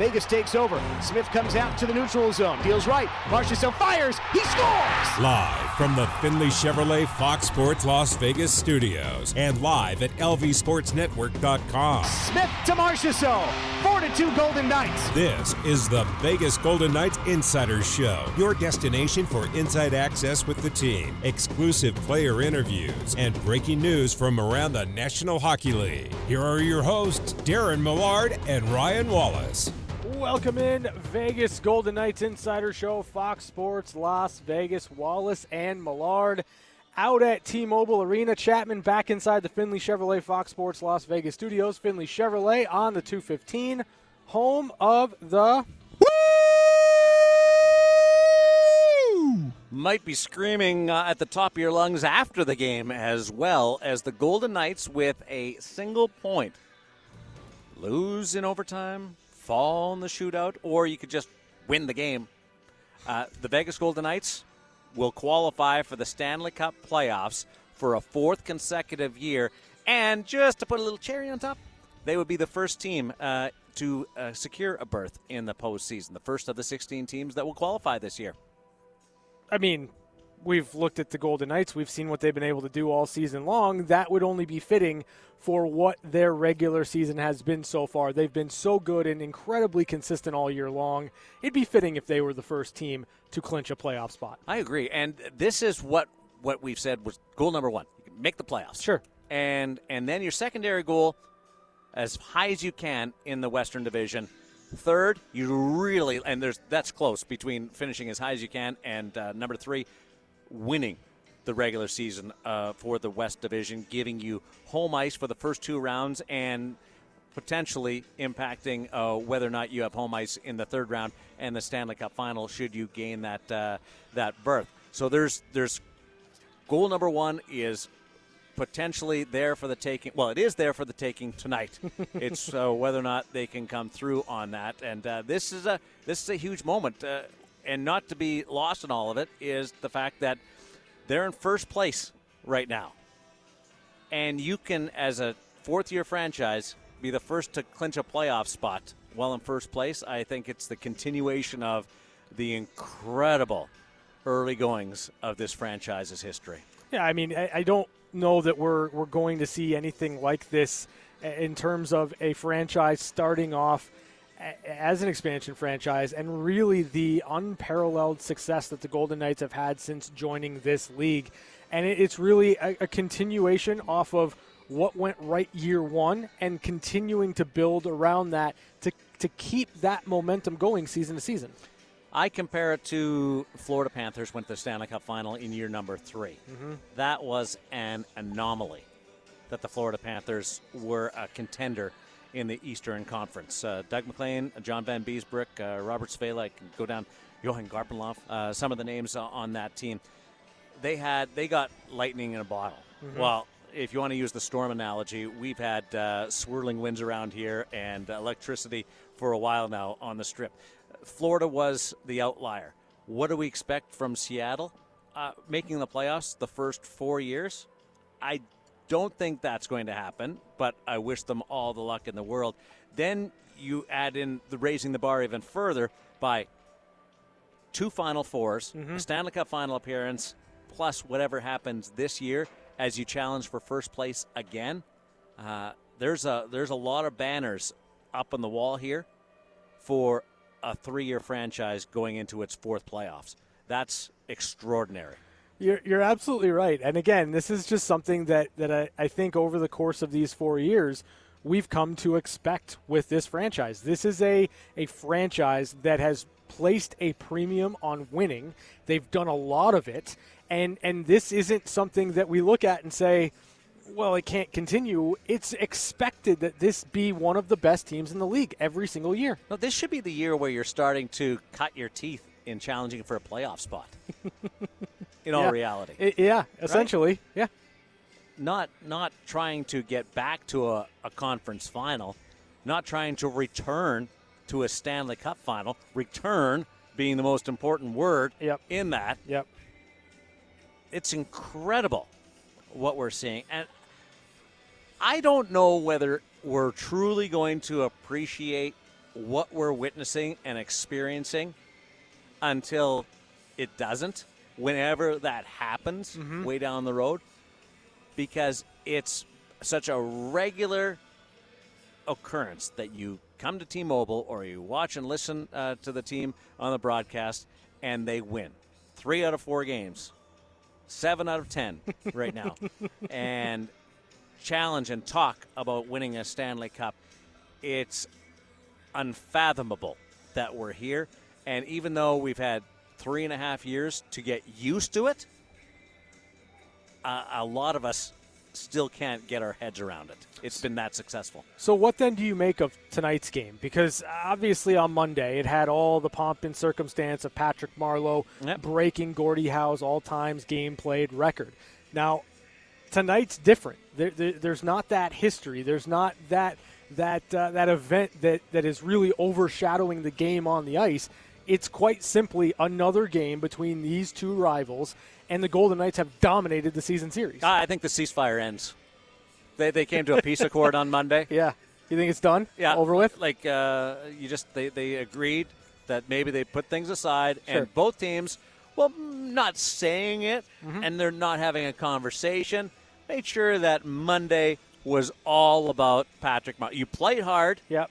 Vegas takes over. Smith comes out to the neutral zone, deals right. Marchessault fires. He scores! Live from the Findlay Chevrolet Fox Sports Las Vegas studios and live at lvsportsnetwork.com. Smith to Marchessault. 4 to 2 Golden Knights. This is the Vegas Golden Knights Insider Show, your destination for inside access with the team, exclusive player interviews, and breaking news from around the National Hockey League. Here are your hosts, Darren Millard and Ryan Wallace. Welcome in Vegas Golden Knights Insider Show, Fox Sports Las Vegas, Wallace and Millard out at T-Mobile Arena. Chapman back inside the Findlay Chevrolet Fox Sports Las Vegas studios. Findlay Chevrolet on the 215, home of the might be screaming uh, at the top of your lungs after the game as well as the Golden Knights with a single point lose in overtime, fall in the shootout, or you could just win the game. Uh, the Vegas Golden Knights will qualify for the Stanley Cup playoffs for a fourth consecutive year. And just to put a little cherry on top, they would be the first team uh, to uh, secure a berth in the postseason, the first of the 16 teams that will qualify this year. I mean, we've looked at the Golden Knights. We've seen what they've been able to do all season long. That would only be fitting for what their regular season has been so far. They've been so good and incredibly consistent all year long. It'd be fitting if they were the first team to clinch a playoff spot. I agree. And this is what what we've said was goal number 1. Make the playoffs. Sure. And and then your secondary goal as high as you can in the Western Division. Third, you really and there's that's close between finishing as high as you can and uh, number 3 winning the regular season uh, for the West Division, giving you home ice for the first two rounds and potentially impacting uh, whether or not you have home ice in the third round and the Stanley Cup final should you gain that uh, that berth. So there's there's goal number one is potentially there for the taking. Well, it is there for the taking tonight. it's uh, whether or not they can come through on that, and uh, this is a this is a huge moment. And not to be lost in all of it is the fact that they're in first place right now. And you can, as a fourth year franchise, be the first to clinch a playoff spot while in first place. I think it's the continuation of the incredible early goings of this franchise's history. Yeah, I mean, I, I don't know that we're, we're going to see anything like this in terms of a franchise starting off as an expansion franchise and really the unparalleled success that the Golden Knights have had since joining this league. And it's really a, a, continuation off of what went right year one and continuing to build around that to, to keep that momentum going season to season. I compare it to Florida Panthers went to the Stanley Cup final in year number 3 mm-hmm. That was an anomaly that the Florida Panthers were a contender – in the Eastern Conference. Uh, Doug MacLean, John Vanbiesbrouck, uh, Robert Svehla, I can go down, Johan Garpenlov, uh, some of the names on that team. They had they got lightning in a bottle. Mm-hmm. Well, if you want to use the storm analogy, we've had uh, swirling winds around here and electricity for a while now on the strip. Florida was the outlier. What do we expect from Seattle? Uh, making the playoffs the first four years? I don't think that's going to happen, but I wish them all the luck in the world. Then you add in the raising the bar even further by two Final 4s mm-hmm. Stanley Cup final appearance, plus whatever happens this year as you challenge for first place again. Uh, there's a there's a lot of banners up on the wall here for a three-year franchise going into its fourth playoffs. That's extraordinary. You're, you're absolutely right. And again, this is just something that, that I, I think over the course of these four years, we've come to expect with this franchise. This is a, a franchise that has placed a premium on winning. They've done a lot of it. And, and this isn't something that we look at and say, well, it can't continue. It's expected that this be one of the best teams in the league every single year. No, this should be the year where you're starting to cut your teeth in challenging for a playoff spot. in all yeah. reality. It, yeah, essentially. Right? Yeah. Not not trying to get back to a, a conference final, not trying to return to a Stanley Cup final. Return being the most important word yep. in that. Yep. It's incredible what we're seeing. And I don't know whether we're truly going to appreciate what we're witnessing and experiencing until it doesn't, whenever that happens way down the road, because it's such a regular occurrence that you come to T-Mobile or you watch and listen uh, to the team on the broadcast and they win. Three out of four games, seven out of ten right now, and challenge and talk about winning a Stanley Cup. It's unfathomable that we're here, and even though we've had three and a half years to get used to it, uh, a lot of us still can't get our heads around it. It's been that successful. So, what then do you make of tonight's game? Because obviously on Monday it had all the pomp and circumstance of Patrick Marleau Yep. breaking Gordie Howe's all times game played record. Now, tonight's different. There, there, there's not that history. There's not that that uh, that event that, that is really overshadowing the game on the ice. It's quite simply another game between these two rivals, and the Golden Knights have dominated the season series. I think the ceasefire ends. They, they came to a peace accord on Monday. yeah, you think it's done? Yeah, over with. Like uh, you just they, they agreed that maybe they put things aside, Sure. and both teams, well, not saying it, Mm-hmm. and they're not having a conversation. Made sure that Monday was all about Patrick. You played hard, Yep.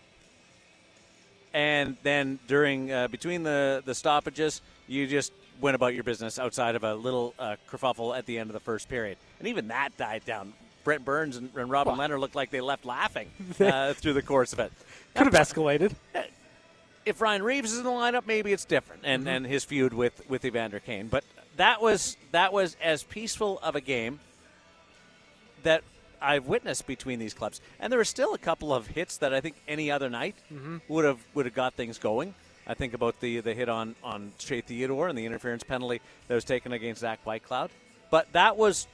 And then during uh, between the the stoppages, you just went about your business outside of a little uh, kerfuffle at the end of the first period, and even that died down. Brent Burns and, and Robin Well. Lehner looked like they left laughing uh, through the course of it. Could have escalated. if Ryan Reaves is in the lineup, maybe it's different, and, and his feud with with Evander Kane. But that was that was as peaceful of a game that I've witnessed between these clubs, and there were still a couple of hits that I think any other night mm-hmm. would have would have got things going. I think about the the hit on on Shea Theodore and the interference penalty that was taken against Zach Whitecloud, but that was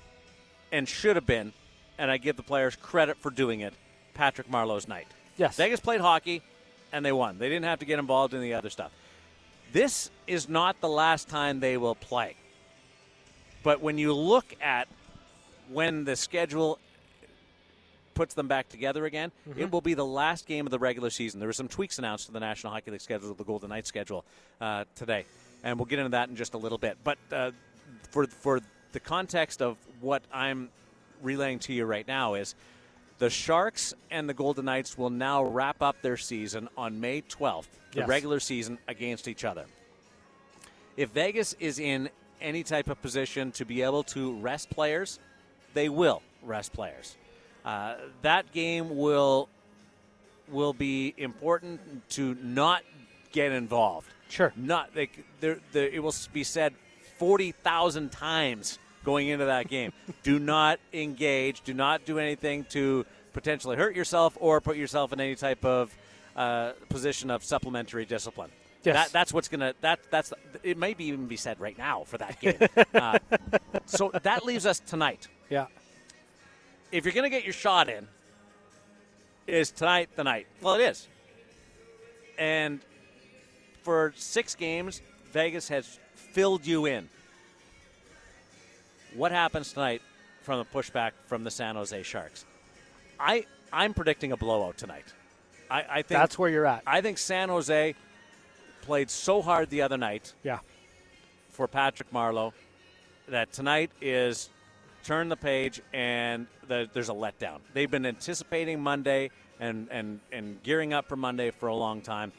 and should have been, and I give the players credit for doing it. Patrick Marleau's night. Yes. Vegas played hockey, and they won. They didn't have to get involved in the other stuff. This is not the last time they will play. But when you look at when the schedule puts them back together again, it will be the last game of the regular season. There were some tweaks announced to the National Hockey League schedule, the Golden Knights schedule uh, today, and we'll get into that in just a little bit. But uh, for for the context of what I'm relaying to you right now is the Sharks and the Golden Knights will now wrap up their season on May 12th, the Yes. regular season against each other. If Vegas is in any type of position to be able to rest players, they will rest players. Uh, that game will will be important to not get involved. Sure. Not like there, there, it will be said forty thousand times going into that game. do not engage. Do not do anything to potentially hurt yourself or put yourself in any type of uh, position of supplementary discipline. Yes. That, that's what's gonna. That that's. It may be even be said right now for that game. uh, so that leaves us tonight. Yeah. If you're gonna get your shot in, is tonight the night? Well, it is. And for six games, Vegas has filled you in. What happens tonight from the pushback from the San Jose Sharks? I I'm predicting a blowout tonight. I, I think That's where you're at. I think San Jose played so hard the other night Yeah. for Patrick Marleau that tonight is turn the page and the, there's a letdown. They've been anticipating Monday and, and, and gearing up for Monday for a long time.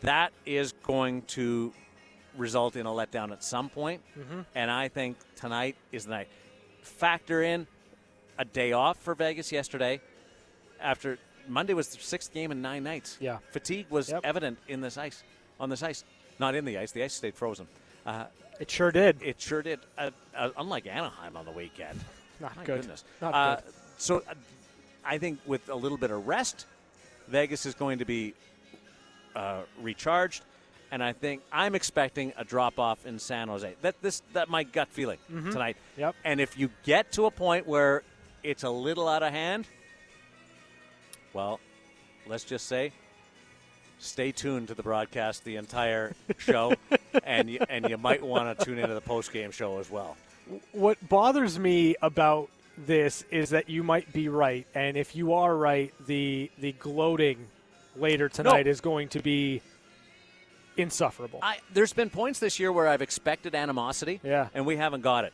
That is going to result in a letdown at some point, and I think tonight is the night. Factor in a day off for Vegas yesterday after Monday was the sixth game in nine nights. Yeah. Fatigue was Yep. evident in this ice, on this ice. Not in the ice. The ice stayed frozen. Uh, It sure did. it sure did. Uh, uh, unlike Anaheim on the weekend. Not My good. goodness. Not Uh, good. So uh, I think with a little bit of rest, Vegas is going to be uh, recharged, and I think I'm expecting a drop off in San Jose. That this that my gut feeling tonight. Mm-hmm. Yep. And if you get to a point where it's a little out of hand, well, let's just say. Stay tuned to the broadcast the entire show, and you, and you might want to tune into the post game show as well. what bothers me about this is that you might be right, and if you are right, the the gloating later tonight No. is going to be insufferable. I, there's been points this year where I've expected animosity, Yeah. and we haven't got it.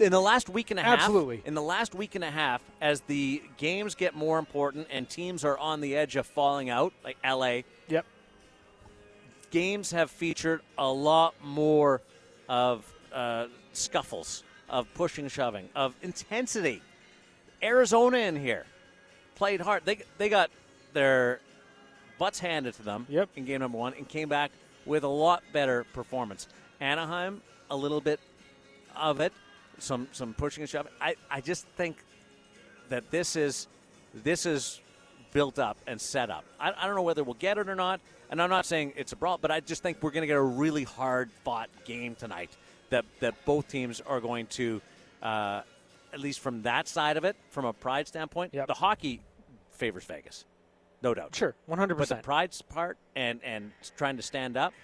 In the last week and a half, Absolutely. In the last week and a half, as the games get more important and teams are on the edge of falling out, like LA. Games have featured a lot more of uh, scuffles, of pushing, and shoving, of intensity. Arizona in here played hard. They they got their butts handed to them Yep. in game number one and came back with a lot better performance. Anaheim, a little bit of it, some some pushing and shoving. I, I just think that this is this is built up and set up. I, I don't know whether we'll get it or not, and I'm not saying it's a brawl, but I just think we're going to get a really hard fought game tonight. That that both teams are going to, uh, at least from that side of it, from a pride standpoint, Yep. the hockey favors Vegas, no doubt. Sure, 100%. But the pride's part and and trying to stand up,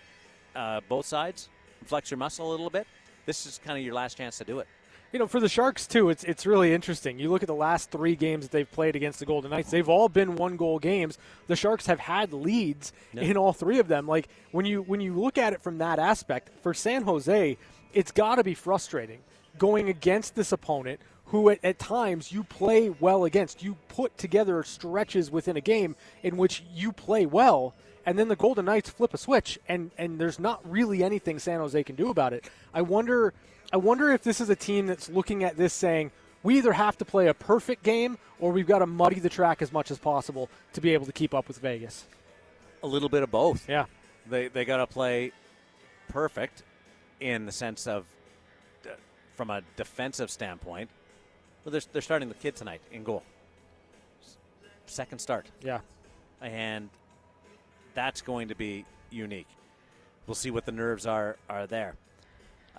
uh, both sides, flex your muscle a little bit. This is kind of your last chance to do it. You know, for the Sharks too, it's it's really interesting. You look at the last three games that they've played against the Golden Knights; they've all been one goal games. The Sharks have had leads Yeah. in all three of them. Like when you when you look at it from that aspect, for San Jose, it's got to be frustrating going against this opponent who at, at times you play well against. You put together stretches within a game in which you play well, and then the Golden Knights flip a switch, and and there's not really anything San Jose can do about it. I wonder, I wonder if this is a team that's looking at this saying. We either have to play a perfect game or we've got to muddy the track as much as possible to be able to keep up with Vegas. A little bit of both. Yeah. They they got to play perfect in the sense of uh, from a defensive standpoint. Well, they're, they're starting the kid tonight in goal. Second start. Yeah. and that's going to be unique. We'll see what the nerves are are there.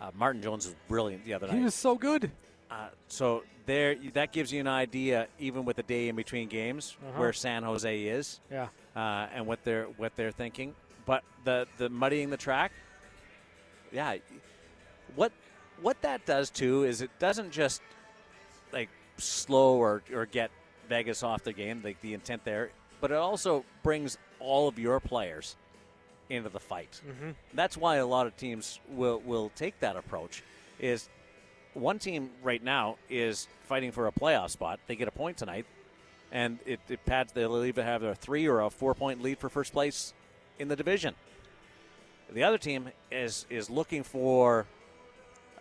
Uh, Martin Jones was brilliant the other night. He was so good. Uh, so there, that gives you an idea, even with the day in between games, Uh-huh. where San Jose is Yeah. uh, and what they're what they're thinking. But the the muddying the track, yeah. What what that does too is it doesn't just like slow or, or get Vegas off the game, like the intent there, but it also brings all of your players into the fight. Mm-hmm. That's why a lot of teams will will take that approach. Is one team right now is fighting for a playoff spot. They get a point tonight, and it, it pads. They'll either have a three or a four point lead for first place in the division. The other team is is looking for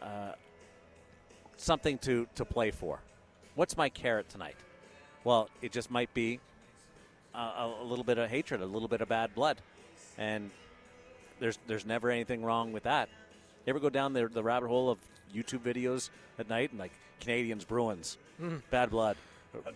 uh, something to to play for. What's my carrot tonight? Well, it just might be a, a, a little bit of hatred, a little bit of bad blood, and there's there's never anything wrong with that. You ever go down the, the rabbit hole of YouTube videos at night and like Canadiens Bruins, bad blood,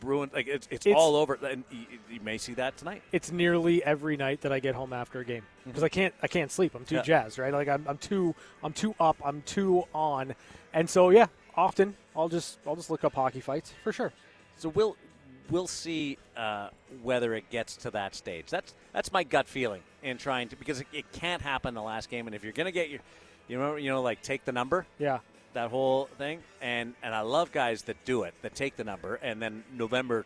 Bruins like it's, it's, Mm-hmm. It's- all over, and you, you may see that tonight. It's nearly every night that I get home after a game because I can't I can't sleep. I'm too Yeah. jazzed, right? Like I'm, I'm too I'm too up. I'm too on, and so yeah, often I'll just I'll just look up hockey fights for sure. So we'll we'll see uh, whether it gets to that stage. That's that's my gut feeling in trying to because it, it can't happen the last game. And if you're gonna get your, you know, you know, like take the number, Yeah. that whole thing. And and I love guys that do it, that take the number, and then November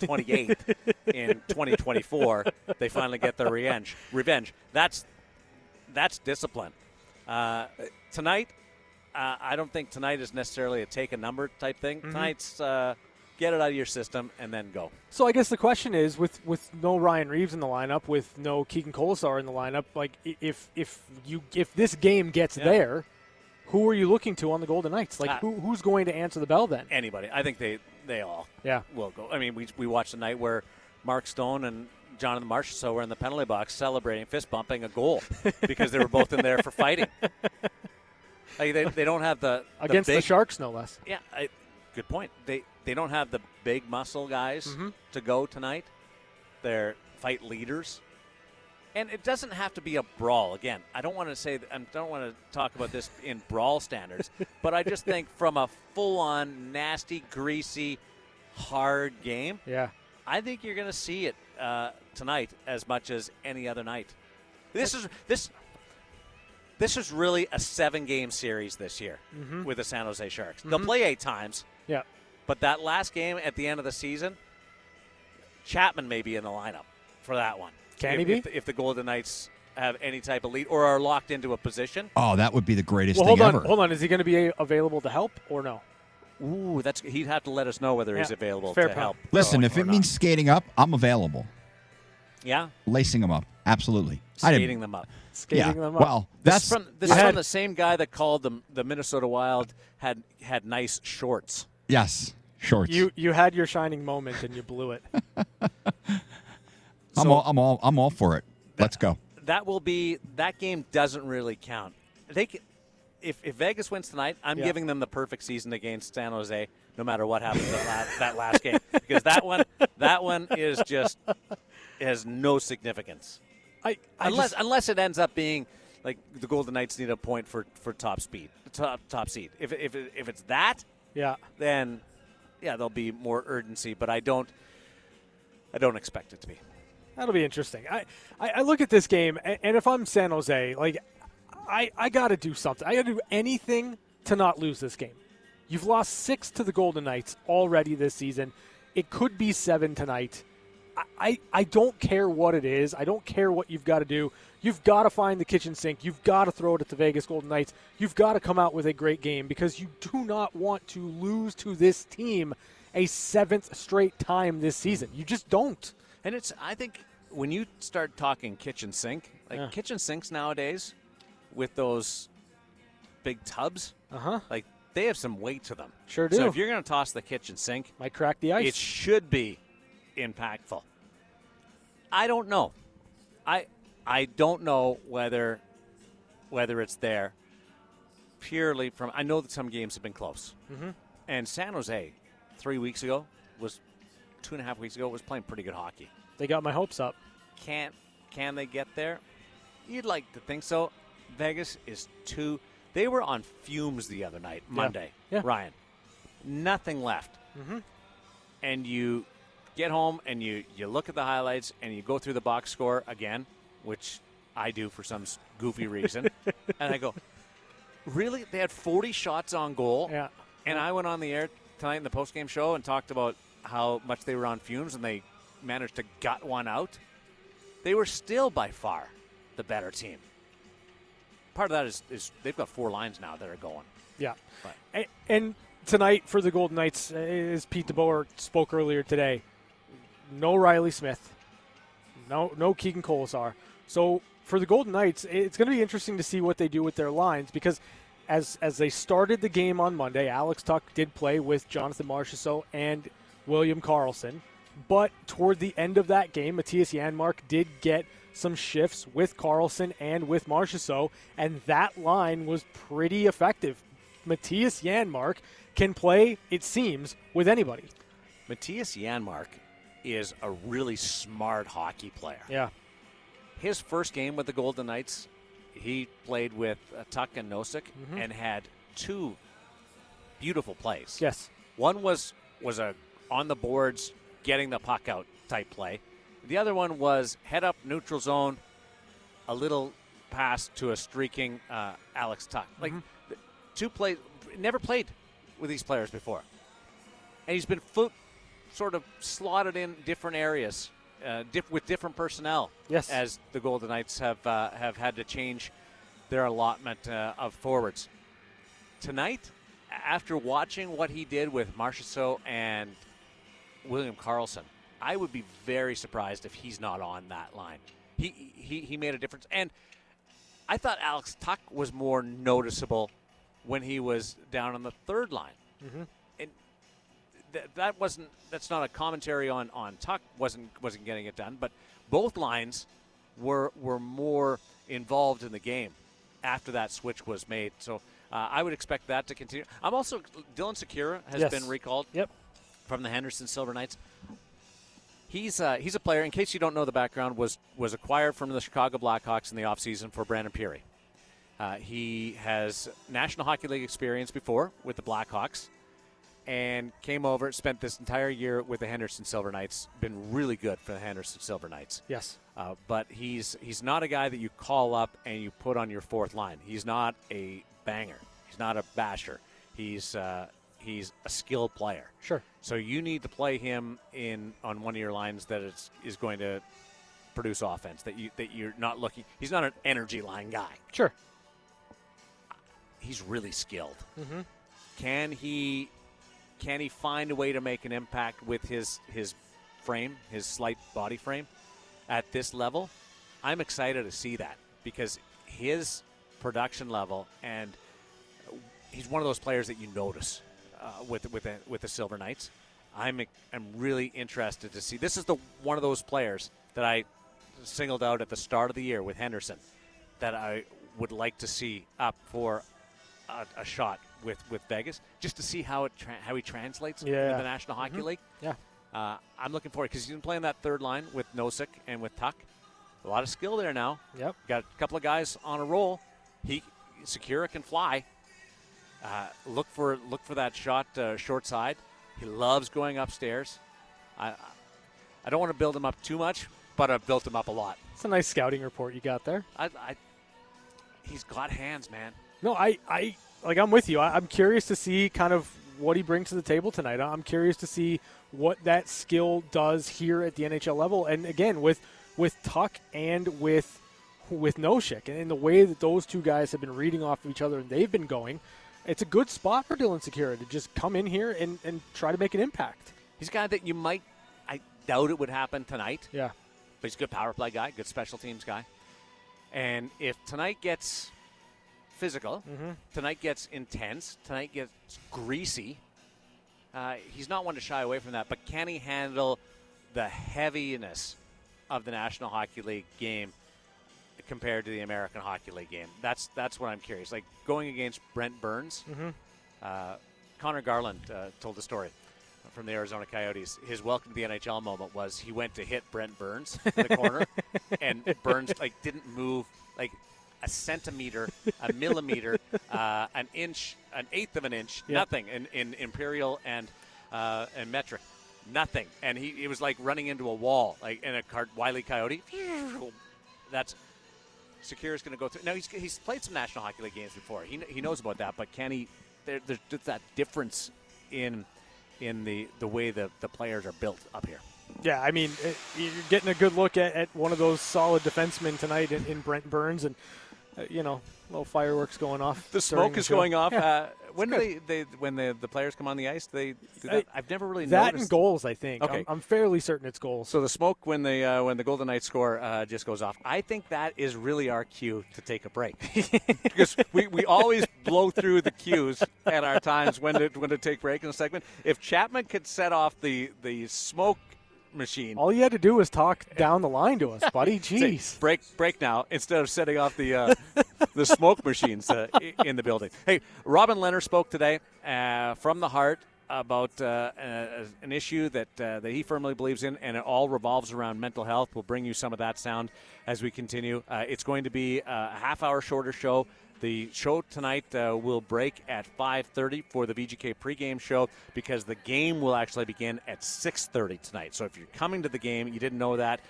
28th in 2024, they finally get their revenge. Revenge. That's that's discipline. Uh, tonight, uh, I don't think tonight is necessarily a take a number type thing. Tonight's uh, get it out of your system and then go. So I guess the question is, with with no Ryan Reaves in the lineup, with no Keegan Kolesar in the lineup, like if if you if this game gets Yeah. there, who are you looking to on the Golden Knights? Like Uh, who who's going to answer the bell then? Anybody, I think they they all Yeah. will go. I mean, we we watched a night where Mark Stone and Jonathan Marchessault were in the penalty box celebrating, fist bumping a goal because they were both in there for fighting. Like they, they don't have the, the Against the Sharks, no less. Yeah, I, good point. They they don't have the big muscle guys Mm-hmm. to go tonight. They're fight leaders, and it doesn't have to be a brawl. Again, I don't want to say I don't want to talk about this in brawl standards, but I just think from a full-on nasty, greasy, hard game, Yeah. I think you're going to see it uh, tonight as much as any other night. This is this. This is really a seven-game series this year with the San Jose Sharks. They'll play eight times, Yeah. but that last game at the end of the season, Chapman may be in the lineup for that one. Can if, he be? If, the- if the Golden Knights have any type of lead or are locked into a position. Oh, that would be the greatest Well, hold thing on, ever. hold on. Is he going to be available to help or no? Ooh, that's he'd have to let us know whether he's available fair to point. help. Listen, if it not. means skating up, I'm available. yeah, Lacing them up, absolutely. Skating them up. Skating yeah. them up. Well, that's is from this had- from the same guy that called them the Minnesota Wild had had nice shorts. Yes, shorts. you you had your shining moment and you blew it. I'm So- all, I'm all, I'm all for it. Let's go. That will be that game doesn't really count. They c- if if Vegas wins tonight, I'm Yeah. giving them the perfect season against San Jose, no matter what happens at la- that last game, because that one that one is just has no significance I, I unless just- unless it ends up being like the Golden Knights need a point for, for top speed, top top seed. If if if it's that, yeah. then yeah, there'll be more urgency. But I don't I don't expect it to be. That'll be interesting. I, I, I look at this game, and, and if I'm San Jose, like, I, I got to do something. I got to do anything to not lose this game. You've lost six to the Golden Knights already this season. It could be seven tonight. I, I, don't care what it is. I don't care what you've got to do. You've got to find the kitchen sink. You've got to throw it at the Vegas Golden Knights. You've got to come out with a great game because you do not want to lose to this team a seventh straight time this season. You just don't. And it's I think when you start talking kitchen sink, like Yeah. kitchen sinks nowadays, with those big tubs, Uh huh. like they have some weight to them. Sure do. So if you're going to toss the kitchen sink, Might crack the ice. it should be impactful. I don't know. I I don't know whether whether it's there purely from. I know that some games have been close, mm-hmm. and San Jose three weeks ago was two and a half weeks ago was playing pretty good hockey. They got my hopes up. Can can they get there? You'd like to think so. Vegas is too. They were on fumes the other night, Monday. Yeah. Ryan, nothing left, mm-hmm. and you get home and you you look at the highlights and you go through the box score again, which I do for some goofy reason, and I go, really? They had 40 shots on goal. Yeah. And I went on the air tonight in the postgame show and talked about how much they were on fumes and they managed to gut one out. They were still by far the better team. Part of that is, is they've got four lines now that are going. Yeah. And, and tonight for the Golden Knights, uh, as Pete DeBoer spoke earlier today, no Riley Smith, no no Keegan Kolesar. So for the Golden Knights, it's going to be interesting to see what they do with their lines because as as they started the game on Monday, Alex Tuch did play with Jonathan Marchessault and William Karlsson. But toward the end of that game, Mattias Janmark did get some shifts with Karlsson and with Marchessault, and that line was pretty effective. Mattias Janmark can play, it seems, with anybody. Mattias Janmark is a really smart hockey player. Yeah. His first game with the Golden Knights, he played with uh, Tuch and Nosek and had two beautiful plays. Yes. One was was a on the boards, getting the puck out type play. The other one was head up neutral zone, a little pass to a streaking uh, Alex Tuch. Like th- two plays, never played with these players before, and he's been foot sort of slotted in different areas uh, diff- with different personnel. Yes. as the Golden Knights have uh, have had to change their allotment uh, of forwards tonight, after watching what he did with Marchessault and William Karlsson, I would be very surprised if he's not on that line. He he, he made a difference, and I thought Alex Tuch was more noticeable when he was down on the third line, and th- that wasn't that's not a commentary on on Tuch wasn't wasn't getting it done, but both lines were were more involved in the game after that switch was made. So uh, I would expect that to continue. I'm also Dylan Sikura has Yes. been recalled Yep. from the Henderson Silver Knights. He's uh, he's a player. In case you don't know the background, was was acquired from the Chicago Blackhawks in the offseason for Brandon Pirri. Uh, he has National Hockey League experience before with the Blackhawks, and came over. Spent this entire year with the Henderson Silver Knights. Been really good for the Henderson Silver Knights. Yes. Uh, but he's he's not a guy that you call up and you put on your fourth line. He's not a banger. He's not a basher. He's uh, he's a skilled player. Sure. So you need to play him in on one of your lines that is is going to produce offense. That you that you're not looking. He's not an energy line guy. Sure. He's really skilled. Can he can he find a way to make an impact with his his frame, his slight body frame, at this level? I'm excited to see that because his production level and he's one of those players that you notice uh, with with the, with the Silver Knights. I'm I'm really interested to see. This is the one of those players that I singled out at the start of the year with Henderson that I would like to see up for a, a shot with, with Vegas just to see how it tra- how he translates Yeah. in the National Hockey League. Yeah. Uh, I'm looking forward because he's been playing that third line with Nosek and with Tuch. A lot of skill there now. Yep. Got a couple of guys on a roll. He Sikura can fly. Uh, look for look for that shot uh, short side. He loves going upstairs. I I don't want to build him up too much, but I've built him up a lot. It's a nice scouting report you got there. I, I he's got hands, man. No, I, I like I'm with you. I, I'm curious to see kind of what he brings to the table tonight. I'm curious to see what that skill does here at the NHL level. And again, with with Tuch and with with Nosek and in the way that those two guys have been reading off of each other and they've been going, it's a good spot for Dylan Sikura to just come in here and, and try to make an impact. He's a guy that you might. I doubt it would happen tonight, Yeah. but he's a good power play guy, good special teams guy. And if tonight gets physical, tonight gets intense, tonight gets greasy, uh, he's not one to shy away from that. But can he handle the heaviness of the National Hockey League game compared to the American Hockey League game? That's that's what I'm curious. Like going against Brent Burns, uh, Conor Garland uh, told the story from the Arizona Coyotes. His welcome to the NHL moment was he went to hit Brent Burns in the corner, and Burns like didn't move like a centimeter, a millimeter, uh, an inch, an eighth of an inch, Yep. nothing in, in imperial and uh, and metric, nothing. And he, he was like running into a wall, like in a car- Wiley Coyote. That's Secure is going to go through. Now he's, he's played some National Hockey League games before. He, he knows about that, but can he? There, there's just that difference in in the the way the the players are built up here. Yeah, I mean, it, you're getting a good look at, at one of those solid defensemen tonight in, in Brent Burns, and you know, little fireworks going off. The smoke is show. going off. Yeah. Uh, when do they, they when the, the players come on the ice, they do I- that? I've never really that noticed. and goals, I think. Okay. I'm, I'm fairly certain it's goals. So the smoke when the uh, when the Golden Knights score uh, just goes off. I think that is really our cue to take a break because we, we always blow through the cues at our times when to when to take break in a segment. If Chapman could set off the the smoke machine, All you had to do was talk down the line to us, buddy. say, Jeez. break break now instead of setting off the uh, the smoke machines uh, in the building. Hey, Robin Lehner spoke today uh, from the heart about uh, uh, an issue that uh, that he firmly believes in, and it all revolves around mental health. We'll bring you some of that sound as we continue. Uh, it's going to be a half hour shorter show. The show tonight uh, will break at 5:30 for the VGK pregame show because the game will actually begin at 6:30 tonight. So if you're coming to the game, you didn't know that,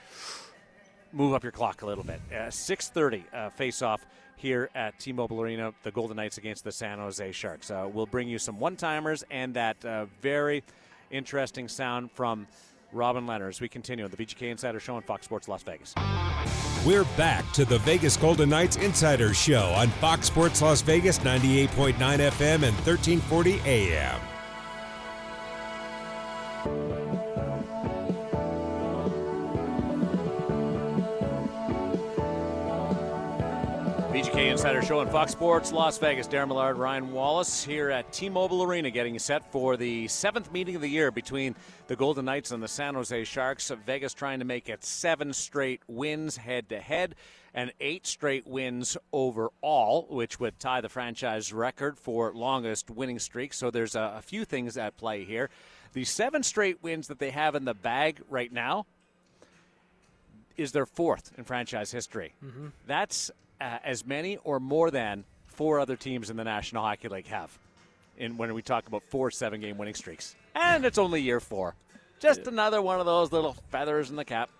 move up your clock a little bit. Uh, 6:30 uh, face-off here at T-Mobile Arena, the Golden Knights against the San Jose Sharks. Uh, we'll bring you some one-timers and that uh, very interesting sound from Robin Lehner as we continue on the VGK Insider Show on Fox Sports Las Vegas. We're back to the Vegas Golden Knights Insider Show on Fox Sports Las Vegas 98.9 FM and 1340 AM. VGK Insider Show on Fox Sports Las Vegas. Darren Millard, Ryan Wallace here at T-Mobile Arena, getting set for the seventh meeting of the year between the Golden Knights and the San Jose Sharks. Vegas trying to make it seven straight wins head-to-head and eight straight wins overall, which would tie the franchise record for longest winning streak. So there's a, a few things at play here. The seven straight wins that they have in the bag right now is their fourth in franchise history. Mm-hmm. That's uh, as many or more than four other teams in the National Hockey League have. In when we talk about four seven-game winning streaks, and it's only year four. Just another one of those little feathers in the cap.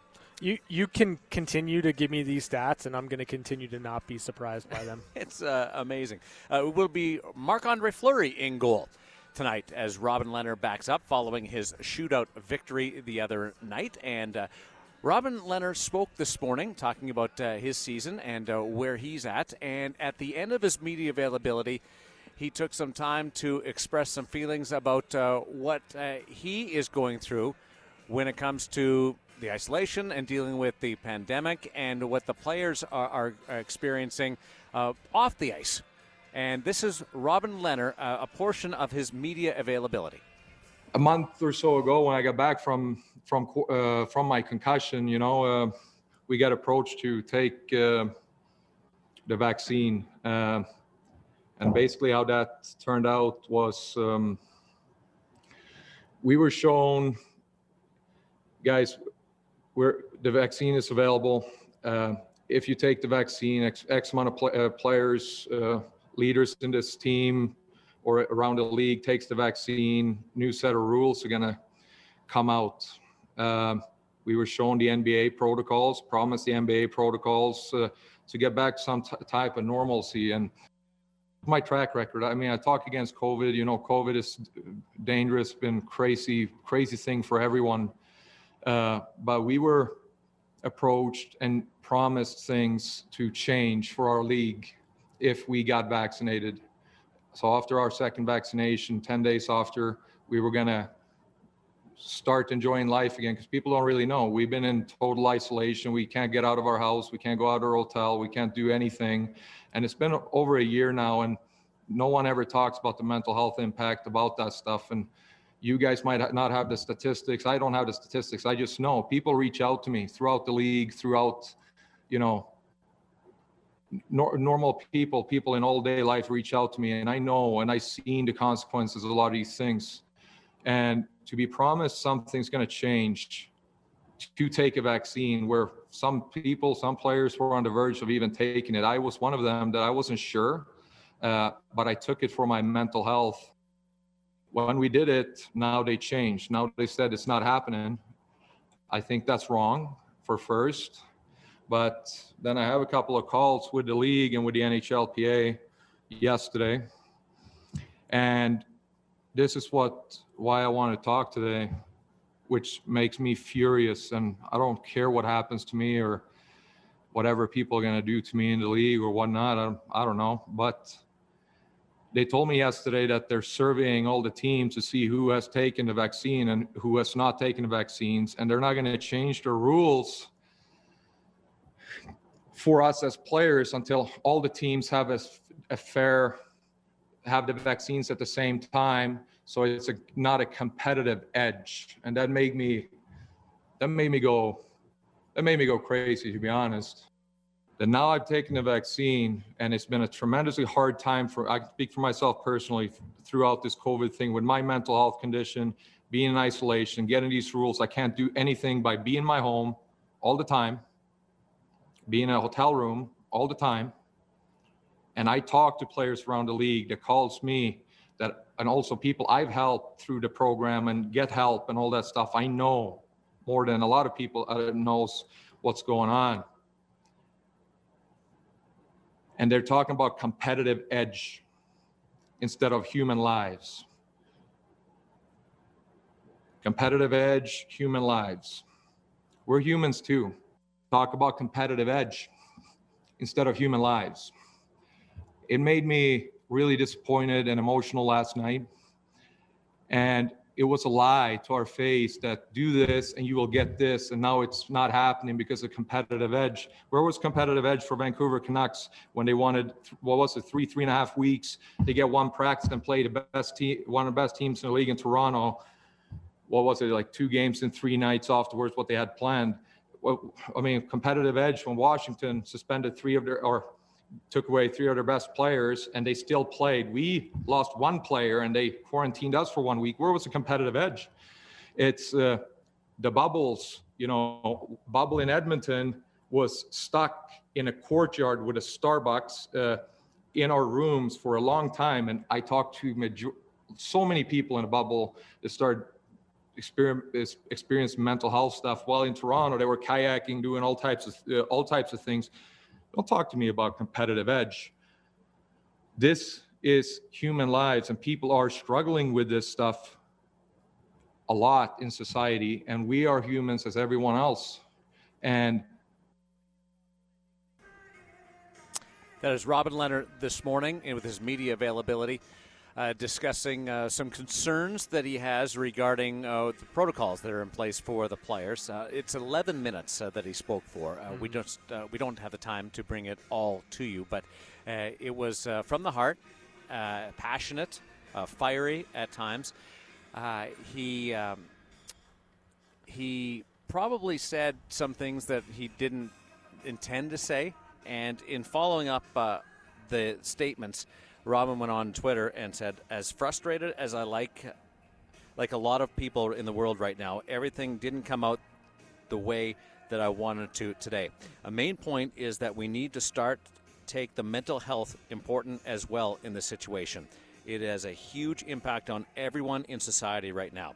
You you can continue to give me these stats, and I'm going to continue to not be surprised by them. It's uh, amazing. Uh, it will be Marc Andre Fleury in goal tonight as Robin Lehner backs up following his shootout victory the other night. And uh, Robin Lehner spoke this morning talking about uh, his season and uh, where he's at. And at the end of his media availability, he took some time to express some feelings about uh, what uh, he is going through when it comes to the isolation and dealing with the pandemic and what the players are, are, experiencing uh, off the ice. And this is Robin Lehner, uh, a portion of his media availability. A month or so ago, when I got back from from uh, from my concussion, you know, uh, we got approached to take uh, the vaccine, uh, and basically how that turned out was um, we were shown, guys, where the vaccine is available. Uh, if you take the vaccine, X, X amount of pl- uh, players, leaders in this team or around the league takes the vaccine, new set of rules are going to come out. Um, we were shown the NBA protocols, promised the NBA protocols uh, to get back some t- type of normalcy. And my track record, I mean, I talk against COVID. You know, COVID is dangerous, been crazy, crazy thing for everyone. Uh, but we were approached and promised things to change for our league if we got vaccinated. So after our second vaccination, 10 days after, we were going to start enjoying life again because people don't really know. We've been in total isolation. We can't get out of our house. We can't go out of our hotel. We can't do anything. And it's been over a year now, and no one ever talks about the mental health impact about that stuff. And you guys might not have the statistics. I don't have the statistics. I just know people reach out to me throughout the league, throughout, you know, nor- normal people, people in all day life reach out to me, and I know and I've seen the consequences of a lot of these things. And to be promised something's going to change to take a vaccine where some people, some players were on the verge of even taking it. I was one of them that I wasn't sure, uh, but I took it for my mental health. When we did it, now they changed. Now they said it's not happening. I think that's wrong for first. But then I have a couple of calls with the league and with the NHLPA yesterday. And this is what why I want to talk today, which makes me furious. And I don't care what happens to me or whatever people are going to do to me in the league or whatnot. I, I don't know. But they told me yesterday that they're surveying all the teams to see who has taken the vaccine and who has not taken the vaccines. And they're not going to change the rules for us as players until all the teams have a, a fair have the vaccines at the same time. So it's a, not a competitive edge. And that made me that made me go that made me go crazy to be honest. That now i've taken the vaccine and it's been a tremendously hard time for i speak for myself personally throughout this covid thing with my mental health condition being in isolation getting these rules. I can't do anything by being in my home all the time be in a hotel room all the time. And I talk to players around the league that calls me that, and also people I've helped through the program and get help and all that stuff. I know more than a lot of people knows what's going on. And they're talking about competitive edge instead of human lives. Competitive edge, human lives. We're humans too talk about competitive edge instead of human lives. It made me really disappointed and emotional last night. And it was a lie to our face that do this and you will get this. And now it's not happening because of competitive edge. Where was competitive edge for Vancouver Canucks when they wanted, what was it, three, three and a half weeks? to get one practice and play the best team, one of the best teams in the league in Toronto. What was it, like two games in three nights afterwards, what they had planned I mean, competitive edge when Washington suspended three of their or took away three of their best players and they still played. We lost one player and they quarantined us for one week. Where was the competitive edge? It's uh, the bubbles, you know, bubble in Edmonton was stuck in a courtyard with a Starbucks uh, in our rooms for a long time. And I talked to major- so many people in a bubble that started experience experienced mental health stuff while in Toronto. They were kayaking, doing all types of uh, all types of things. Don't talk to me about competitive edge. This is human lives, and people are struggling with this stuff a lot in society, and we are humans as everyone else. and That is Robin Lehner this morning and with his media availability. Uh, discussing uh, some concerns that he has regarding uh, the protocols that are in place for the players. Uh, it's 11 minutes uh, that he spoke for. Uh, We just we don't have the time to bring it all to you, but it was from the heart, passionate, fiery at times. he um, he probably said some things that he didn't intend to say, and in following up the statements. Robin went on Twitter and said, "As frustrated as I like, like a lot of people in the world right now, everything didn't come out the way that I wanted to today. A main point is that we need to start take the mental health important as well in this situation. It has a huge impact on everyone in society right now.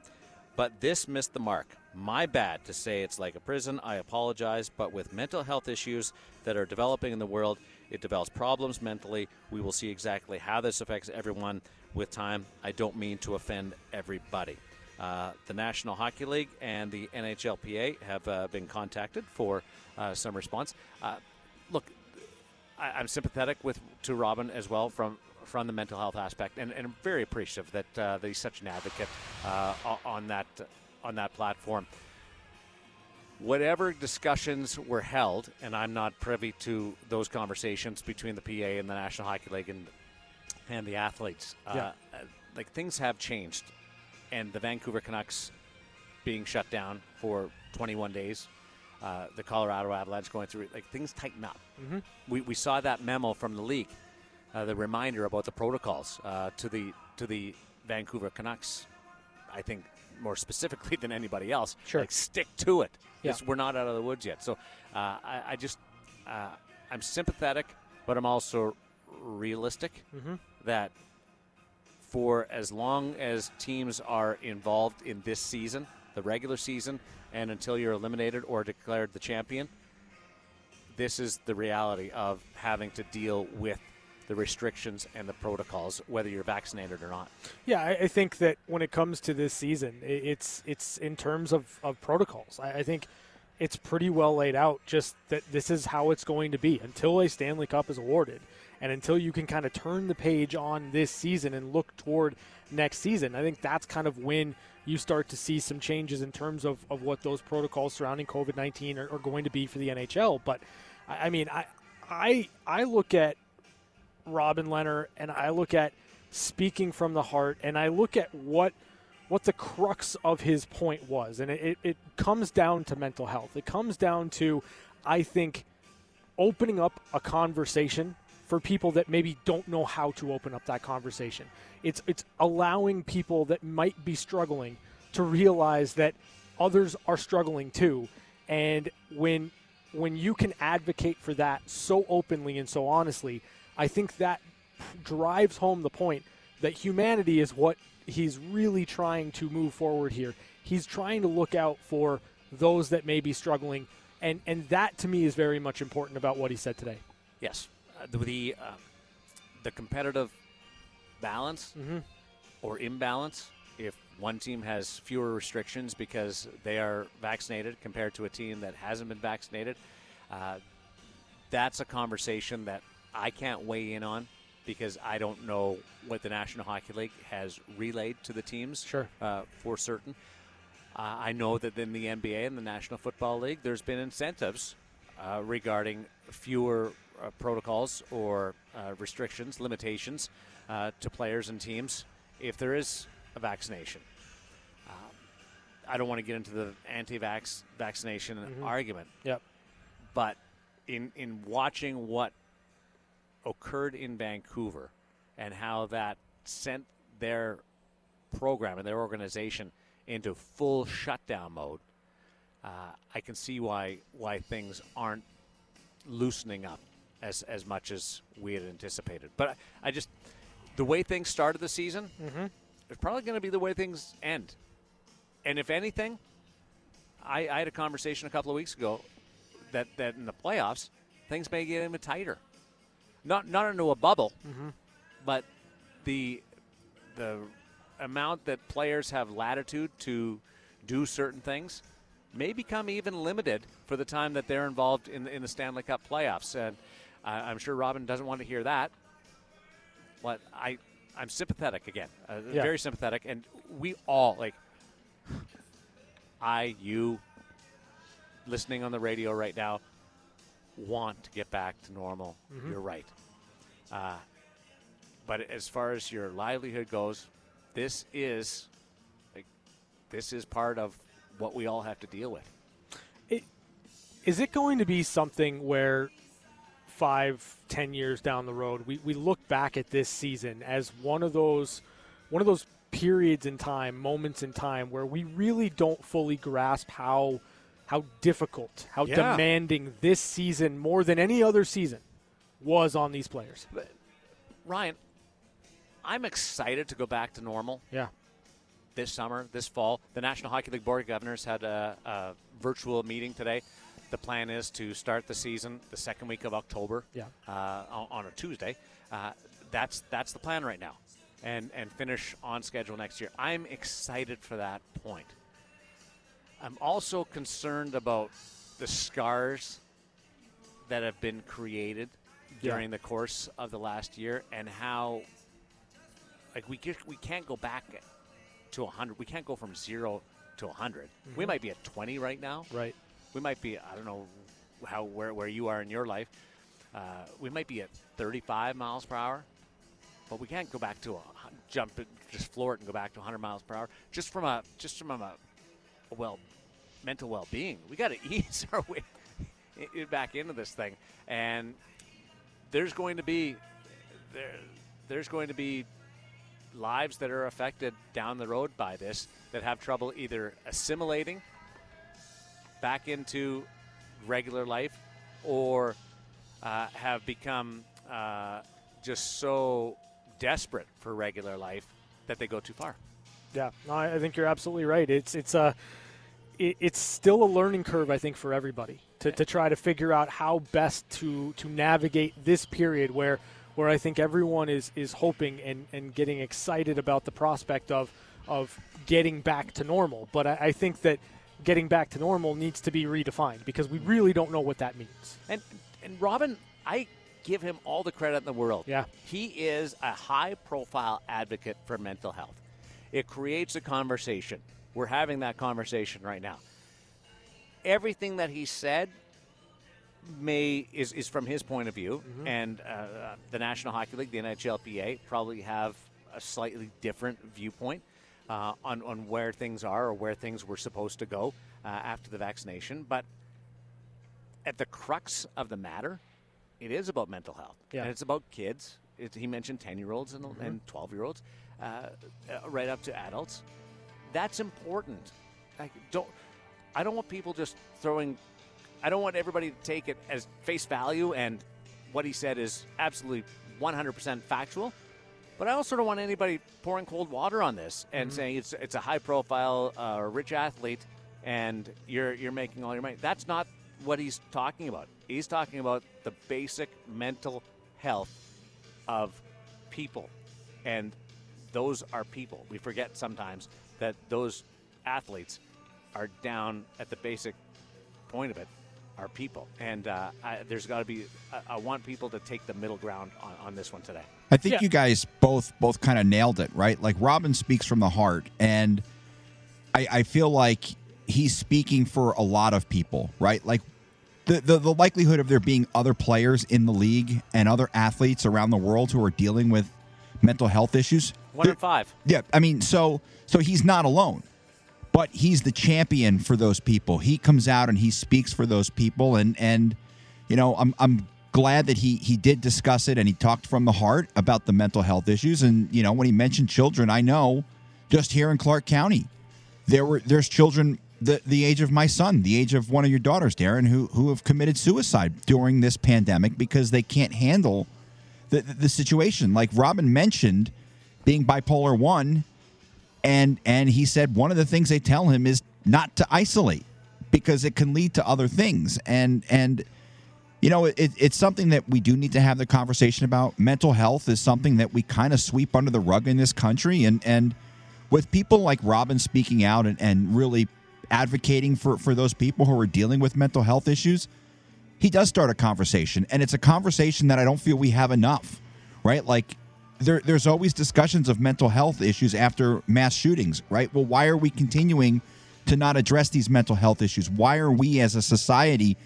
But this missed the mark. My bad to say it's like a prison. I apologize, but with mental health issues that are developing in the world, it develops problems mentally. We will see exactly how this affects everyone with time. I don't mean to offend everybody. Uh, the National Hockey League and the NHLPA have uh, been contacted for uh, some response. Uh, look, I, am sympathetic with to Robin as well from from the mental health aspect, and, and I'm very appreciative that, uh, that he's such an advocate uh, on that on that platform whatever discussions were held, and I'm not privy to those conversations between the PA and the National Hockey League and and the athletes. Uh, yeah. Uh, like things have changed, and the Vancouver Canucks being shut down for 21 days, uh, the Colorado Avalanche going through like things tighten up. Mm-hmm. We, we saw that memo from the league, uh, the reminder about the protocols uh, to the to the Vancouver Canucks. I think more specifically than anybody else. Sure. Like stick to it. Yeah. We're not out of the woods yet. So uh, I, I, just uh, I'm sympathetic, but I'm also realistic mm-hmm. that for as long as teams are involved in this season, the regular season, and until you're eliminated or declared the champion, this is the reality of having to deal with the restrictions and the protocols, whether you're vaccinated or not. Yeah, I, think that when it comes to this season, it's it's in terms of, of protocols. I, I think it's pretty well laid out. Just that this is how it's going to be until a Stanley Cup is awarded, and until you can kind of turn the page on this season and look toward next season. I think that's kind of when you start to see some changes in terms of, of what those protocols surrounding COVID nineteen are, are, going to be for the NHL. But I, I mean, I I I look at Robin Lehner and I look at speaking from the heart and I look at what what the crux of his point was. And it, it, comes down to mental health. It comes down to, I think, opening up a conversation for people that maybe don't know how to open up that conversation. It's it's allowing people that might be struggling to realize that others are struggling too. And when when you can advocate for that so openly and so honestly, I think that drives home the point that humanity is what he's really trying to move forward here. He's trying to look out for those that may be struggling, and and that to me is very much important about what he said today. Yes, uh, the the, uh, the competitive balance mm-hmm. or imbalance. If one team has fewer restrictions because they are vaccinated compared to a team that hasn't been vaccinated, uh, that's a conversation that I can't weigh in on because I don't know what the National Hockey League has relayed to the teams sure. uh, for certain. Uh, I know that in the NBA and the National Football League, there's been incentives uh, regarding fewer uh, protocols or uh, restrictions, limitations uh, to players and teams if there is a vaccination. Um, I don't want to get into the anti-vax vaccination mm-hmm. argument. Yep. But in in watching what occurred in Vancouver and how that sent their program and their organization into full shutdown mode, uh, I can see why why things aren't loosening up as as much as we had anticipated. But I, I just the way things started the season, mm-hmm. it's probably going to be the way things end. And if anything, I, I had a conversation a couple of weeks ago that that in the playoffs things may get even tighter not not into a bubble, mm-hmm. but the the amount that players have latitude to do certain things may become even limited for the time that they're involved in the, in the Stanley Cup playoffs. And I I'm sure Robin doesn't want to hear that. But I, I'm sympathetic again, uh, Yeah. very sympathetic, and we all like. I, you, listening on the radio right now, want to get back to normal. You're right. Uh, but as far as your livelihood goes, this is like, this is part of what we all have to deal with. Is it going to be something where five, ten years down the road, we, we look back at this season as one of those one of those periods in time, moments in time where we really don't fully grasp how how difficult, how Yeah. demanding this season more than any other season was on these players. Ryan, I'm excited to go back to normal Yeah. this summer, this fall. The National Hockey League Board of Governors had a, a virtual meeting today. The plan is to start the season the second week of October. Yeah. Uh, on, on a Tuesday. Uh, that's that's the plan right now, and and finish on schedule next year. I'm excited for that point. I'm also concerned about the scars that have been created Yeah. during the course of the last year, and how like we get, we can't go back to 100. We can't go from zero to 100. We might be at 20 right now. Right. We might be. I don't know how where where you are in your life. Uh, we might be at 35 miles per hour, but we can't go back to a jump just floor it and go back to 100 miles per hour. Just from a just from a well mental well being. We got to ease our way back into this thing, and there's going to be there there's going to be lives that are affected down the road by this that have trouble either assimilating back into regular life or uh, have become uh, just so desperate for regular life that they go too far. Yeah, no, I think you're absolutely right. It's it's a it, it's still a learning curve, I think, for everybody to, to try to figure out how best to to navigate this period where where I think everyone is is hoping and, and getting excited about the prospect of of getting back to normal. But I, I think that getting back to normal needs to be redefined because we really don't know what that means. And and Robin, I give him all the credit in the world. Yeah. He is a high profile advocate for mental health. It creates a conversation. We're having that conversation right now. Everything that he said may is, is from his point of view, and uh, uh, the National Hockey League, the NHLPA, probably have a slightly different viewpoint uh, on, on where things are or where things were supposed to go uh, after the vaccination. But at the crux of the matter, it is about mental health. Yeah. And it's about kids. It, he mentioned 10 year olds and, and 12 year olds, uh, uh, right up to adults. That's important. Like, don't, I don't want people just throwing, I don't want everybody to take it as face value and what he said is absolutely 100% factual. But I also don't want anybody pouring cold water on this and saying it's it's a high profile, uh, rich athlete, and you're you're making all your money. That's not what he's talking about. He's talking about the basic mental health of people, and those are people. We forget sometimes that those athletes are down at the basic point of it are people, and uh, I, there's got to be. I, I want people to take the middle ground on, on this one today. I think Yeah. you guys both both kind of nailed it, right? Like Robin speaks from the heart, and I, I feel like he's speaking for a lot of people, right? Like the, the the likelihood of there being other players in the league and other athletes around the world who are dealing with mental health issues. One there- in five. yeah, I mean, so so he's not alone, but he's the champion for those people. He comes out and he speaks for those people, and and you know, I'm I'm glad that he he did discuss it and he talked from the heart about the mental health issues. And you know, when he mentioned children, I know just here in Clark County, there were there's children the the age of my son, the age of one of your daughters, Darren, who who have committed suicide during this pandemic because they can't handle the the, situation. Like Robin mentioned, being bipolar one, and and he said one of the things they tell him is not to isolate because it can lead to other things. And and you know it, it's something that we do need to have the conversation about. Mental health is something that we kind of sweep under the rug in this country. And and with people like robin speaking out and, and really advocating for for those people who are dealing with mental health issues, he does start a conversation, and it's a conversation that I don't feel we have enough. Right, like there, there's always discussions of mental health issues after mass shootings, right? Well, why are we continuing to not address these mental health issues? Why are we as a society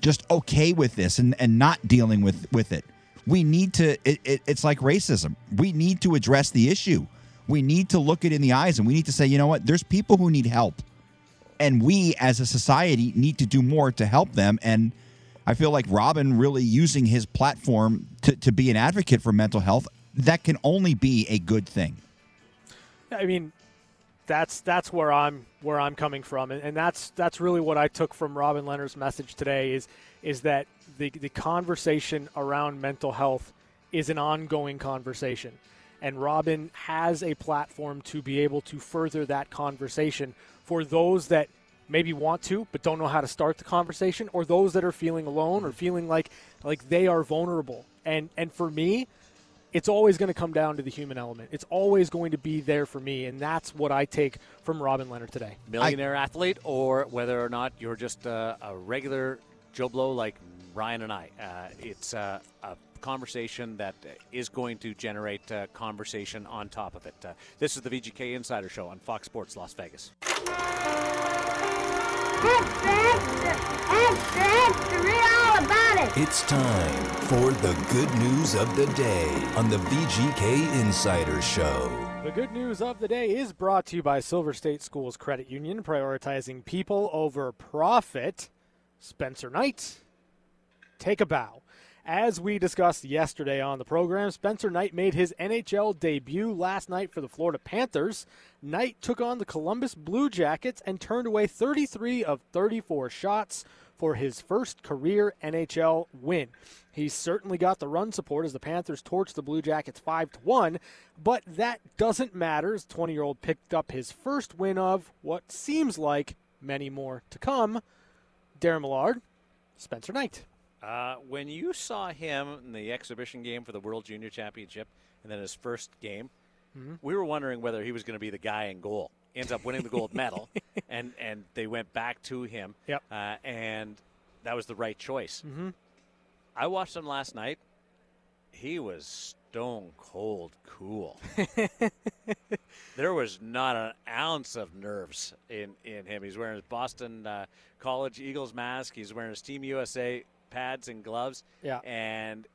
just okay with this and, and not dealing with, with it? We need to, it, it, it's like racism. We need to address the issue. We need to look it in the eyes and we need to say, you know what, there's people who need help. And we as a society need to do more to help them. And I feel like Robin really using his platform to, to be an advocate for mental health that can only be a good thing. I mean, that's that's where I'm where I'm coming from, and, and that's that's really what I took from Robin Lehner's message today is is that the the conversation around mental health is an ongoing conversation, and Robin has a platform to be able to further that conversation for those that maybe want to but don't know how to start the conversation, or those that are feeling alone or feeling like like they are vulnerable. And and for me, it's always going to come down to the human element. It's always going to be there for me, and that's what I take from Robin Lehner today. Millionaire I, athlete, or whether or not you're just a, a regular Joe Blow like Ryan and I. Uh, it's uh, a conversation that is going to generate uh, conversation on top of it. Uh, this is the VGK Insider Show on Fox Sports Las Vegas. It's time for the good news of the day on the VGK Insider Show. The good news of the day is brought to you by Silver State Schools Credit Union, prioritizing people over profit. Spencer Knight, take a bow. As we discussed yesterday on the program, Spencer Knight made his NHL debut last night for the Florida Panthers. Knight took on the Columbus Blue Jackets and turned away 33 of 34 shots for his first career NHL win. He certainly got the run support as the Panthers torched the Blue Jackets 5 to 1, but that doesn't matter as 20-year-old picked up his first win of what seems like many more to come. Darren Millard, Spencer Knight. Uh, when you saw him in the exhibition game for the World Junior Championship and then his first game, mm-hmm. we were wondering whether he was going to be the guy in goal. Ends up winning the gold medal, and and they went back to him. Yep. Uh, and that was the right choice. Mm-hmm. I watched him last night. He was stone cold cool. there was not an ounce of nerves in, in him. He's wearing his Boston uh, College Eagles mask. He's wearing his Team USA pads and gloves. Yeah. And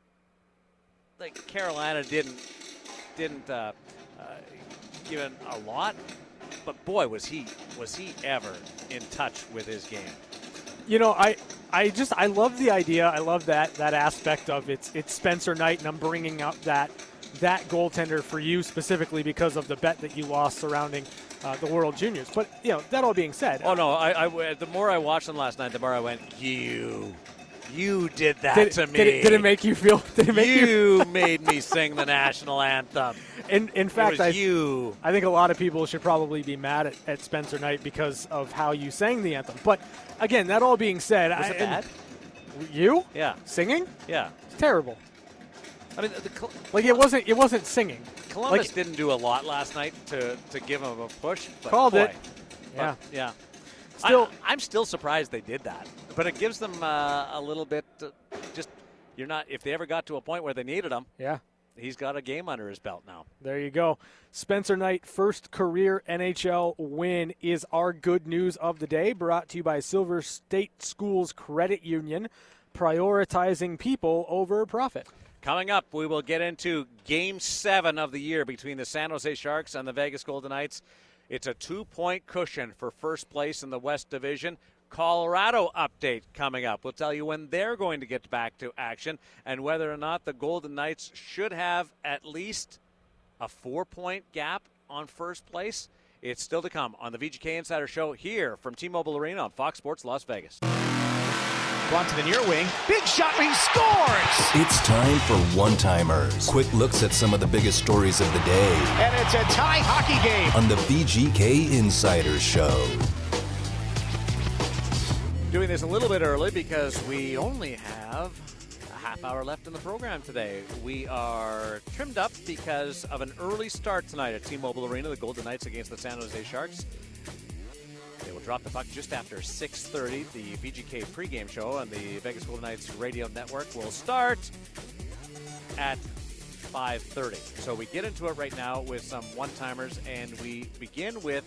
like Carolina didn't didn't uh, uh, give it a lot, but boy was he was he ever in touch with his game. You know, I I just I love the idea. I love that that aspect of it's it's Spencer Knight, and I'm bringing up that that goaltender for you specifically because of the bet that you lost surrounding uh, the World Juniors. But you know, that all being said, oh no, I, I the more I watched them last night, the more I went, you you did that did, to me. Did it, did it, make you feel? Did it make you? You made me sing the national anthem. In in fact, I, you. I think a lot of people should probably be mad at, at, Spencer Knight because of how you sang the anthem. But again, that all being said, was I, it bad? You? Yeah. Singing? Yeah. It's terrible. I mean, the, like it wasn't. It wasn't singing. Columbus like, didn't do a lot last night to to give him a push. called boy, it. Yeah. But, yeah. Still, I, am still surprised they did that, but it gives them uh, a little bit. Uh, just you're not. If they ever got to a point where they needed him, yeah, he's got a game under his belt now. There you go. Spencer Knight, first career NHL win is our good news of the day, brought to you by Silver State Schools Credit Union, prioritizing people over profit. Coming up, we will get into Game Seven of the year between the San Jose Sharks and the Vegas Golden Knights. It's a two point cushion for first place in the West Division. Colorado update coming up. We'll tell you when they're going to get back to action and whether or not the Golden Knights should have at least a four point gap on first place. It's still to come on the VGK Insider Show here from T Mobile Arena on Fox Sports Las Vegas. Blunt to the near wing. Big shot. He scores. It's time for one timers. Quick looks at some of the biggest stories of the day. And it's a tie hockey game on the VGK Insider Show. Doing this a little bit early because we only have a half hour left in the program today. We are trimmed up because of an early start tonight at T Mobile Arena, the Golden Knights against the San Jose Sharks drop the puck just after 6:30. The VGK pregame show on the Vegas Golden Knights radio network will start at 5:30. So we get into it right now with some one-timers, and we begin with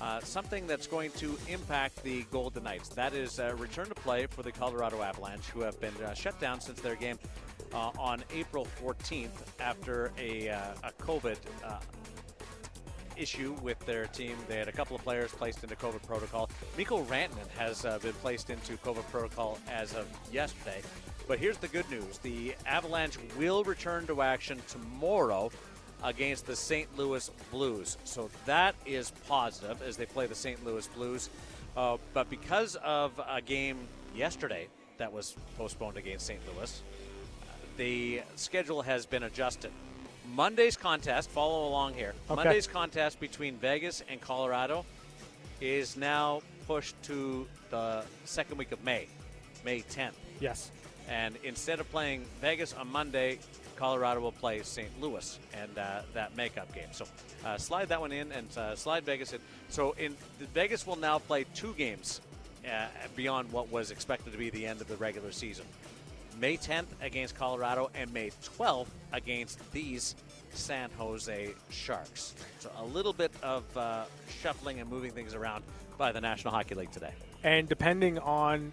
uh, something that's going to impact the Golden Knights. That is uh, return to play for the Colorado Avalanche, who have been uh, shut down since their game uh, on April 14th after a, uh, a COVID issue with their team. They had a couple of players placed into COVID protocol. Mikko Rantanen has uh, been placed into COVID protocol as of yesterday. But here's the good news the Avalanche will return to action tomorrow against the St. Louis Blues. So that is positive as they play the St. Louis Blues. Uh, but because of a game yesterday that was postponed against St. Louis, the schedule has been adjusted. Monday's contest, follow along here. Okay. Monday's contest between Vegas and Colorado is now pushed to the second week of May, May 10th. Yes. And instead of playing Vegas on Monday, Colorado will play St. Louis and uh, that makeup game. So uh, slide that one in and uh, slide Vegas in. So in Vegas will now play two games uh, beyond what was expected to be the end of the regular season. May 10th against Colorado and May 12th against these San Jose Sharks. So a little bit of uh, shuffling and moving things around by the National Hockey League today. And depending on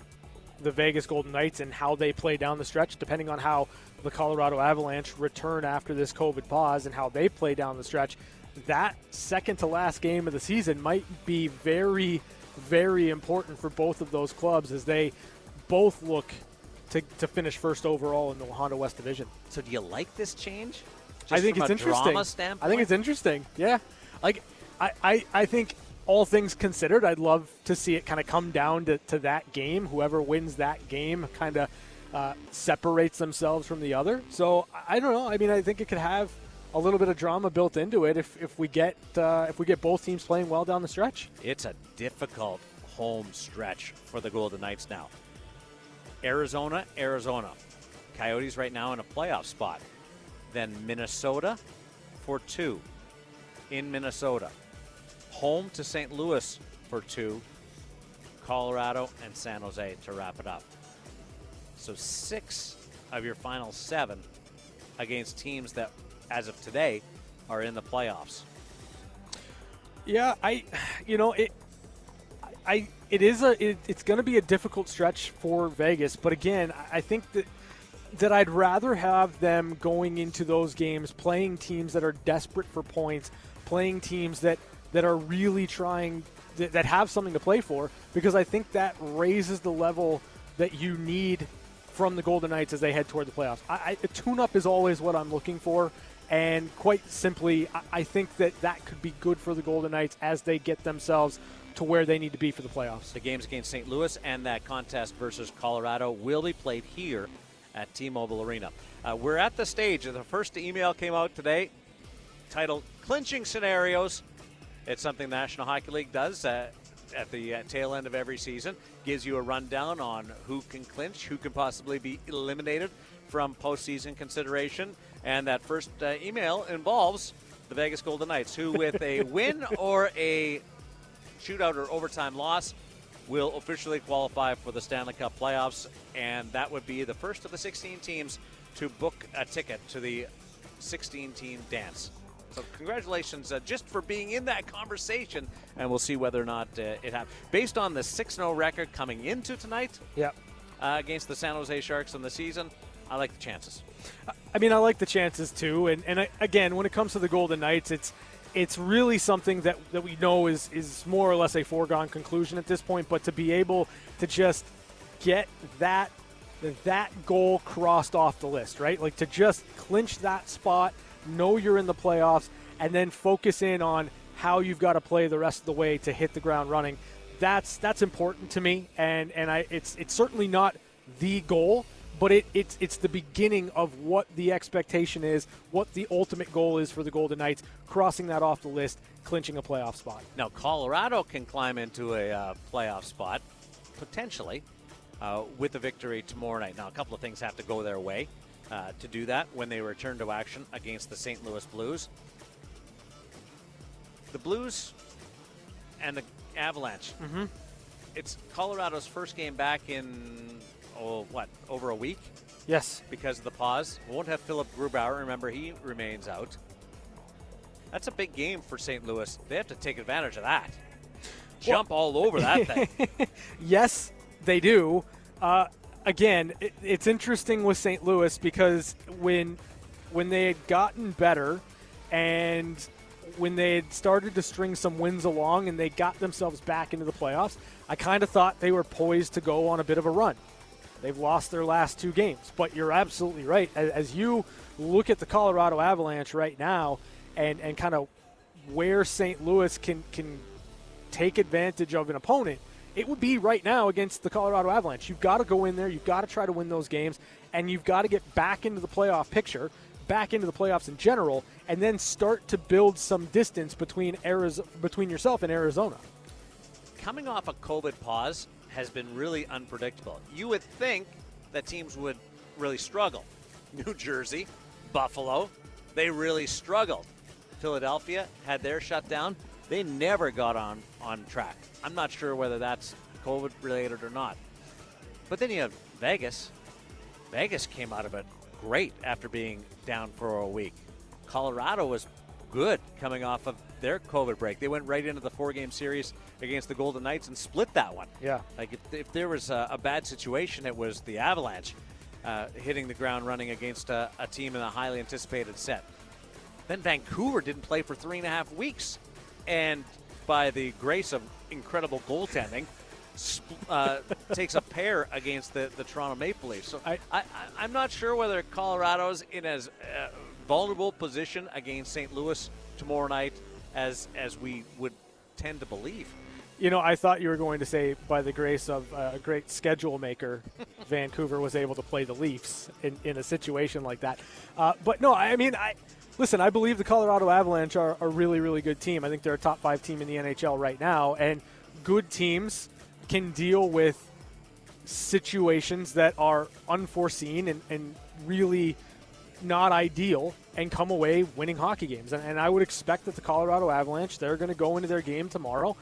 the Vegas Golden Knights and how they play down the stretch, depending on how the Colorado Avalanche return after this COVID pause and how they play down the stretch, that second to last game of the season might be very, very important for both of those clubs as they both look to, to finish first overall in the Honda West Division. So do you like this change? Just I think it's interesting. I think it's interesting. Yeah, like I, I, I think all things considered, I'd love to see it kind of come down to, to that game. Whoever wins that game kind of uh, separates themselves from the other. So I I don't know. I mean, I think it could have a little bit of drama built into it if, if we get uh, if we get both teams playing well down the stretch. It's a difficult home stretch for the Golden Knights now. Arizona, Arizona. Coyotes right now in a playoff spot. Then Minnesota for two in Minnesota. Home to St. Louis for two. Colorado and San Jose to wrap it up. So six of your final seven against teams that, as of today, are in the playoffs. Yeah, I, you know, it, I, it is a, it, it's going to be a difficult stretch for Vegas, but again, I- think that that I'd rather have them going into those games playing teams that are desperate for points, playing teams that that are really trying that, that have something to play for, because I think that raises the level that you need from the Golden Knights as they head toward the playoffs. I, I, a tune-up is always what I'm looking for, and quite simply, I, I think that that could be good for the Golden Knights as they get themselves to where they need to be for the playoffs. The games against St. Louis and that contest versus Colorado will be played here at T-Mobile Arena. Uh, we're at the stage. The first email came out today, titled "Clinching Scenarios." It's something the National Hockey League does uh, at the uh, tail end of every season. Gives you a rundown on who can clinch, who can possibly be eliminated from postseason consideration. And that first uh, email involves the Vegas Golden Knights, who, with a win or a shootout or overtime loss will officially qualify for the Stanley Cup playoffs, and that would be the first of the 16 teams to book a ticket to the 16 team dance. So, congratulations uh, just for being in that conversation, and we'll see whether or not uh, it happens. Based on the 6 0 record coming into tonight Yep. uh, against the San Jose Sharks in the season, I like the chances. I mean, I like the chances too. And, and I, again, when it comes to the Golden Knights, it's it's really something that, that we know is is more or less a foregone conclusion at this point. But to be able to just get that that goal crossed off the list, right? Like to just clinch that spot, know you're in the playoffs, and then focus in on how you've got to play the rest of the way to hit the ground running. That's that's important to me, and and I it's it's certainly not the goal, but it, it's it's the beginning of what the expectation is, what the ultimate goal is for the Golden Knights, crossing that off the list, clinching a playoff spot. Now, Colorado can climb into a uh, playoff spot, potentially, uh, with a victory tomorrow night. Now, a couple of things have to go their way uh, to do that when they return to action against the St. Louis Blues. The Blues and the Avalanche. Mm-hmm. It's Colorado's first game back in oh what over a week Yes. because of the pause. We Won't have Philipp Grubauer. Remember, he remains out. That's a big game for St. Louis. They have to take advantage of that. Jump all over that thing. Yes, they do. Uh, again, it, it's interesting with St. Louis because when when they had gotten better and when they had started to string some wins along and they got themselves back into the playoffs, I kind of thought they were poised to go on a bit of a run. They've lost their last two games, but you're absolutely right. As, as you look at the Colorado Avalanche right now and, and kind of where St. Louis can can take advantage of an opponent, it would be right now against the Colorado Avalanche. You've got to go in there, you've got to try to win those games, and you've got to get back into the playoff picture, back into the playoffs in general, and then start to build some distance between Arizona, between yourself and Arizona. Coming off a COVID pause has been really unpredictable. You would think that teams would really struggle. New Jersey, Buffalo, they really struggled. Philadelphia had their shutdown. They never got on, on track. I'm not sure whether that's COVID related or not. But then you have Vegas. Vegas came out of it great after being down for a week. Colorado was good coming off of their COVID break. They went right into the four game series against the Golden Knights and split that one. Yeah. Like if, if there was a, a bad situation, it was the Avalanche uh, hitting the ground running against a, a team in a highly anticipated set. Then Vancouver didn't play for three and a half weeks. And by the grace of incredible goaltending, uh, takes a pair against the, the Toronto Maple Leafs. So I, I- am not sure whether Colorado's in as uh, vulnerable position against St. Louis tomorrow night as as we would tend to believe. You know, I thought you were going to say, by the grace of a great schedule maker, Vancouver was able to play the Leafs in, in a situation like that. Uh, but no, I mean, I listen. I believe the Colorado Avalanche are a really, really good team. I think they're a top five team in the NHL right now, and good teams can deal with situations that are unforeseen and, and really not ideal and come away winning hockey games. And, and I would expect that the Colorado Avalanche, they're going to go into their game tomorrow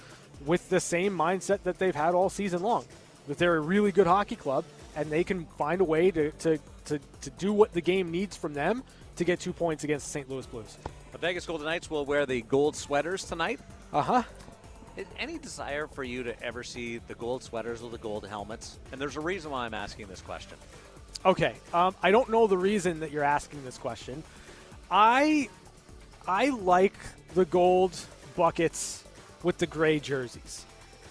with the same mindset that they've had all season long. That they're a really good hockey club and they can find a way to, to, to, to do what the game needs from them to get two points against the St. Louis Blues. The Vegas Golden Knights will wear the gold sweaters tonight. Uh huh. Any desire for you to ever see the gold sweaters or the gold helmets? And there's a reason why I'm asking this question. Okay. Um, I don't know the reason that you're asking this question. I I like the gold buckets with the gray jerseys.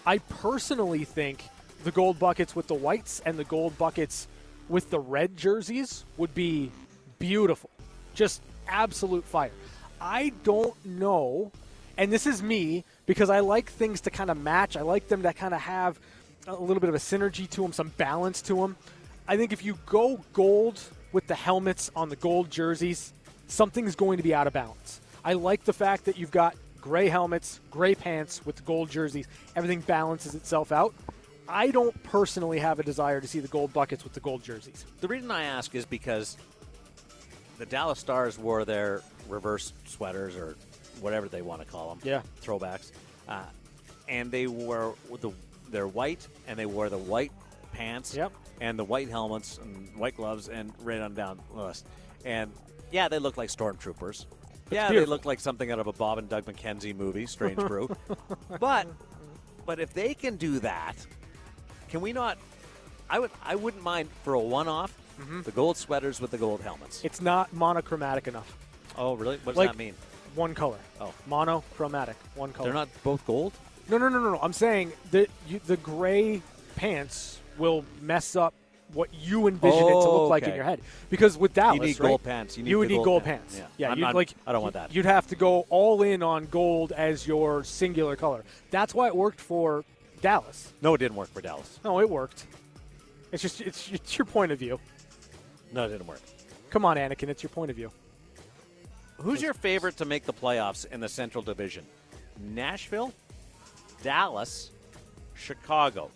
I personally think the gold buckets with the whites and the gold buckets with the red jerseys would be beautiful. Just absolute fire. I don't know, and this is me because I like things to kind of match. I like them to kind of have a little bit of a synergy to them, some balance to them. I think if you go gold with the helmets on the gold jerseys, something's going to be out of balance. I like the fact that you've got gray helmets, gray pants with the gold jerseys. Everything balances itself out. I don't personally have a desire to see the gold buckets with the gold jerseys. The reason I ask is because the Dallas Stars wore their reverse sweaters or whatever they want to call them. Yeah. Throwbacks. Uh, and they wore the they're white and they wore the white pants Yep. and the white helmets and white gloves and right on down the list. And yeah, they look like stormtroopers. yeah, they look like something out of a Bob and Doug McKenzie movie, Strange Brew. but but if they can do that, can we not? I would I wouldn't mind for a one-off Mm-hmm. the gold sweaters with the gold helmets. It's not monochromatic enough. Oh, really? What does Like- that mean? One color. Oh. Monochromatic. One color. They're not both gold. No, no, no, no, no. I'm saying the you, the gray pants will mess up what you envision it to Oh, look like in your head. Because with Dallas, need right, gold pants. You need would need gold gold pants. pants. Yeah. I'm you'd not- like. I don't want that. You'd have to go all in on gold as your singular color. That's why it worked for Dallas. No, it didn't work for Dallas. No, it worked. It's just it's, it's your point of view. No, it didn't work. Come on, Anakin. It's your point of view. Who's your favorite to make the playoffs in the Central Division? Nashville, Dallas, Chicago.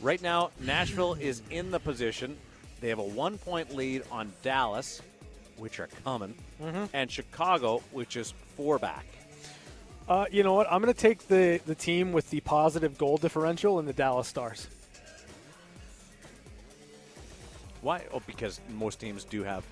Right now, Nashville is in the position. They have a one point lead on Dallas, which are coming, and Chicago, which is four back. Uh, you know what? I'm going to take the, the team with the positive goal differential in the Dallas Stars. Why? Oh, because most teams do have.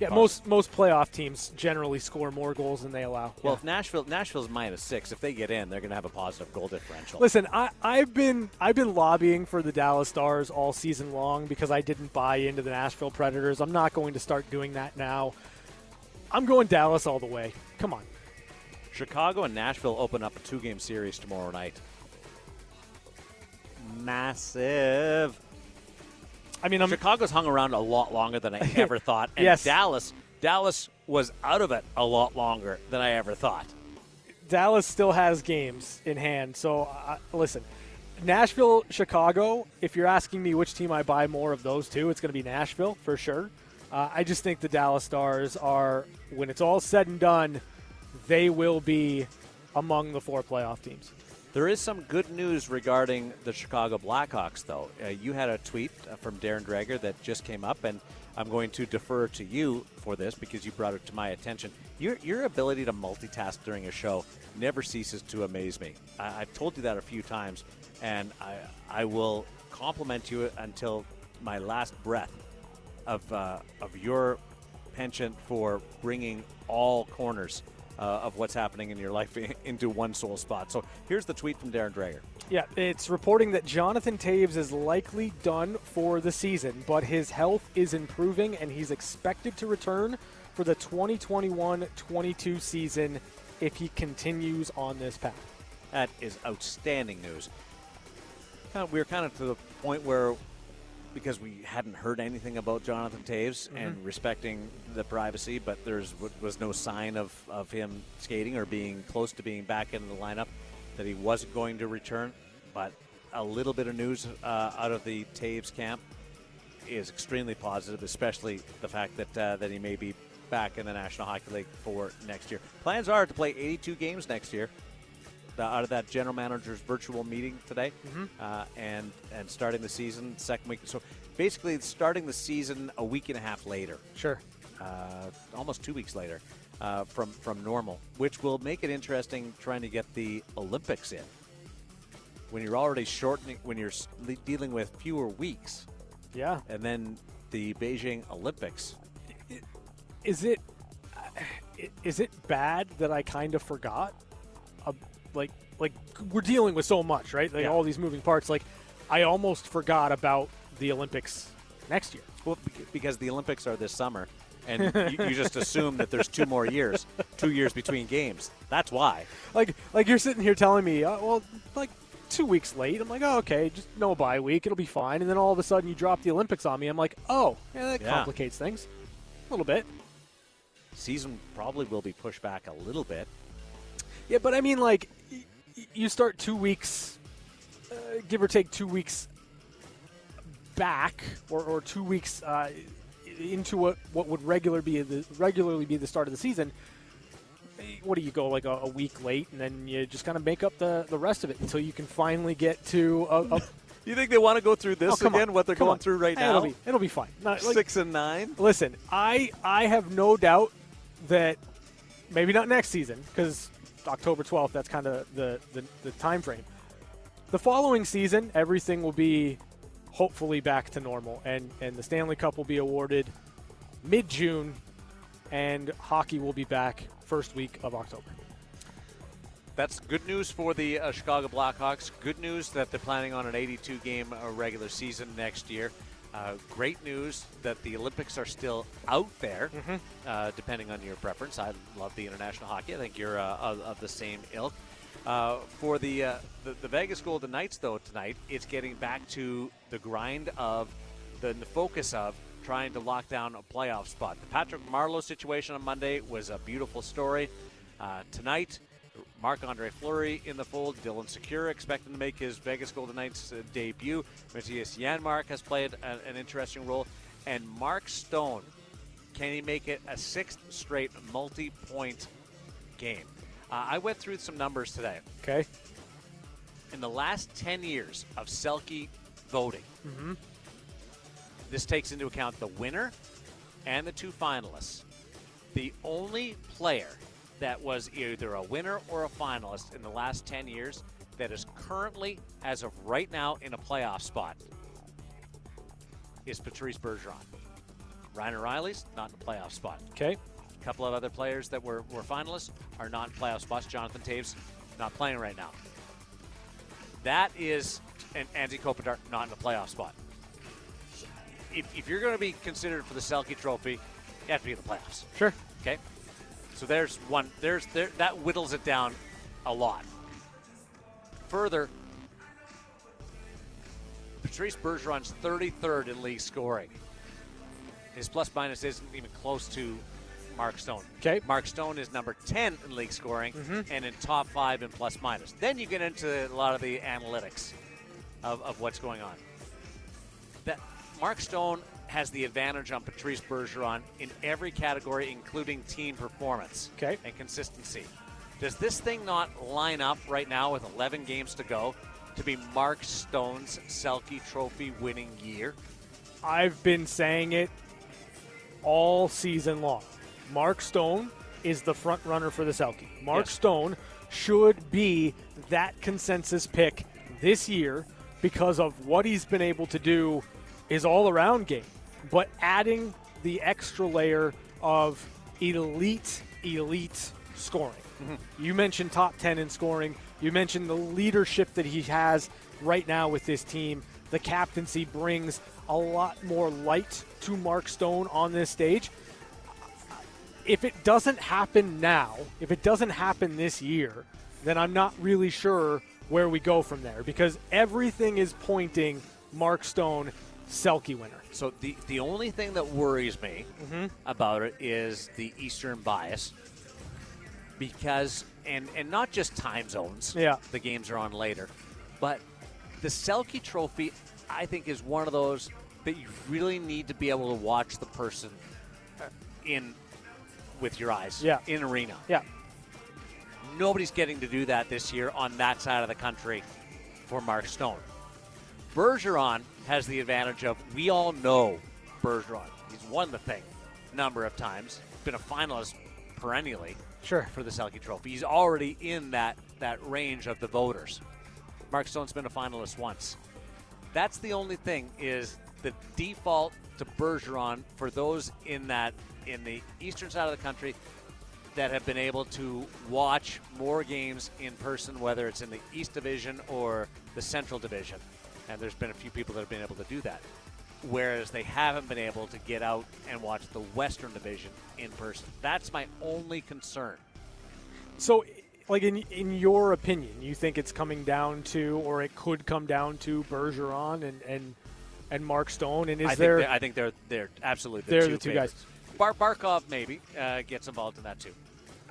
Yeah, Pos- most most playoff teams generally score more goals than they allow. Well, Yeah. if Nashville Nashville's minus six, if they get in, they're going to have a positive goal differential. Listen, I, I've been I've been lobbying for the Dallas Stars all season long because I didn't buy into the Nashville Predators. I'm not going to start doing that now. I'm going Dallas all the way. Come on. Chicago and Nashville open up a two-game series tomorrow night. Massive. I mean, I'm Chicago's hung around a lot longer than I ever thought, and Yes. Dallas Dallas was out of it a lot longer than I ever thought. Dallas still has games in hand. So uh, listen, Nashville, Chicago. If you're asking me which team I buy more of those two, it's going to be Nashville for sure. Uh, I just think the Dallas Stars are, when it's all said and done, they will be among the four playoff teams. There is some good news regarding the Chicago Blackhawks, though. Uh, you had a tweet uh, from Darren Dreger that just came up, and I'm going to defer to you for this because you brought it to my attention. Your, your ability to multitask during a show never ceases to amaze me. I, I've told you that a few times, and I, I will compliment you until my last breath of, uh, of your penchant for bringing all corners uh, of what's happening in your life into one sole spot. So here's the tweet from Darren Dreger. Yeah, it's reporting that Jonathan Toews is likely done for the season, but his health is improving and he's expected to return for the 2021 22 season if he continues on this path. That is outstanding news. Kind of, We're kind of to the point where, because we hadn't heard anything about Jonathan Toews and respecting the privacy, but there's w- was no sign of, of him skating or being close to being back in the lineup, that he wasn't going to return. But a little bit of news uh, out of the Toews camp is extremely positive, especially the fact that uh, that he may be back in the National Hockey League for next year. Plans are to play 82 games next year. The, out of that general manager's virtual meeting today, uh, and and starting the season second week. So basically, starting the season a week and a half later, Sure. uh, almost two weeks later, uh, from from normal, which will make it interesting trying to get the Olympics in. When you're already shortening, when you're dealing with fewer weeks, Yeah. and then the Beijing Olympics. Is it is it bad that I kind of forgot? Like like we're dealing with so much, right? Like Yeah. all these moving parts. Like I almost forgot about the Olympics next year. Well, because the Olympics are this summer, and you, you just assume that there's two more years, two years between games. That's why. Like like you're sitting here telling me, uh, well, like two weeks late. I'm like, oh, okay, just no bye week, it'll be fine. And then all of a sudden you drop the Olympics on me. I'm like, oh, yeah, that Yeah. complicates things a little bit. Season probably will be pushed back a little bit. Yeah, but I mean, like, you start two weeks, uh, give or take two weeks back, or, or two weeks uh, into what what would regular be the regularly be the start of the season. Eh, What do you go like a, a week late, and then you just kind of make up the, the rest of it until you can finally get to a. a You think they want to go through this oh, again? on, What they're going on. through right now? It'll be, it'll be fine. Not, like, Six and nine. Listen, I I have no doubt that maybe not next season because October 12th that's kind of the, the the time frame. The following season, everything will be hopefully back to normal, and and the Stanley Cup will be awarded mid June, and hockey will be back first week of October. That's good news for the uh, Chicago Blackhawks. Good news that they're planning on an 82 game uh, regular season next year. Uh, great news that the Olympics are still out there, uh, depending on your preference. I love the international hockey. I think you're uh, of, of the same ilk. Uh, for the, uh, the the Vegas Golden Knights, though, tonight it's getting back to the grind of the, the focus of trying to lock down a playoff spot. The Patrick Marleau situation on Monday was a beautiful story. Uh, tonight, Marc Andre Fleury in the fold. Dylan Sikura expecting to make his Vegas Golden Knights uh, debut. Mattias Janmark has played a, an interesting role. And Mark Stone, can he make it a sixth straight multi point game? Uh, I went through some numbers today. Okay. In the last 10 years of Selke voting, this takes into account the winner and the two finalists. The only player that was either a winner or a finalist in the last 10 years that is currently, as of right now, in a playoff spot is Patrice Bergeron. Ryan O'Reilly's not in a playoff spot. Okay. A couple of other players that were, were finalists are not in playoff spots. Jonathan Toews not playing right now. That is, and Anze Kopitar not in a playoff spot. If, if you're going to be considered for the Selke Trophy, you have to be in the playoffs. Sure. Okay. So there's one. There's there that whittles it down a lot. Further, Patrice Bergeron's 33rd in league scoring. His plus minus isn't even close to Mark Stone. Okay. Mark Stone is number 10 in league scoring Mhm. and in top five in plus minus. Then you get into a lot of the analytics of, of what's going on. That Mark Stone has the advantage on Patrice Bergeron in every category, including team performance Okay. and consistency. Does this thing not line up right now with 11 games to go to be Mark Stone's Selke Trophy winning year? I've been saying it all season long. Mark Stone is the front runner for the Selke. Mark Yes. Stone should be that consensus pick this year because of what he's been able to do his all around game. But adding the extra layer of elite, elite scoring. Mm-hmm. You mentioned top 10 in scoring. You mentioned the leadership that he has right now with this team. The captaincy brings a lot more light to Mark Stone on this stage. If it doesn't happen now, if it doesn't happen this year, then I'm not really sure where we go from there because everything is pointing Mark Stone Selke winner. So the the only thing that worries me mm-hmm. about it is the Eastern bias, because and and not just time zones. Yeah. the games are on later, but the Selke Trophy, I think, is one of those that you really need to be able to watch the person in with your eyes. Yeah. in arena. Yeah. Nobody's getting to do that this year on that side of the country for Mark Stone. Bergeron has the advantage of we all know Bergeron. He's won the thing a number of times, been a finalist perennially Sure. for the Selke Trophy. He's already in that, that range of the voters. Mark Stone's been a finalist once. That's the only thing is the default to Bergeron for those in that in the eastern side of the country that have been able to watch more games in person, whether it's in the East Division or the Central Division. And there's been a few people that have been able to do that. Whereas they haven't been able to get out and watch the Western Division in person. That's my only concern. So, like in in your opinion, you think it's coming down to, or it could come down to Bergeron and and and Mark Stone, and is I think there? they're- I think they're they're absolutely They're the two, the two guys. Bar- Barkov maybe uh, gets involved in that too.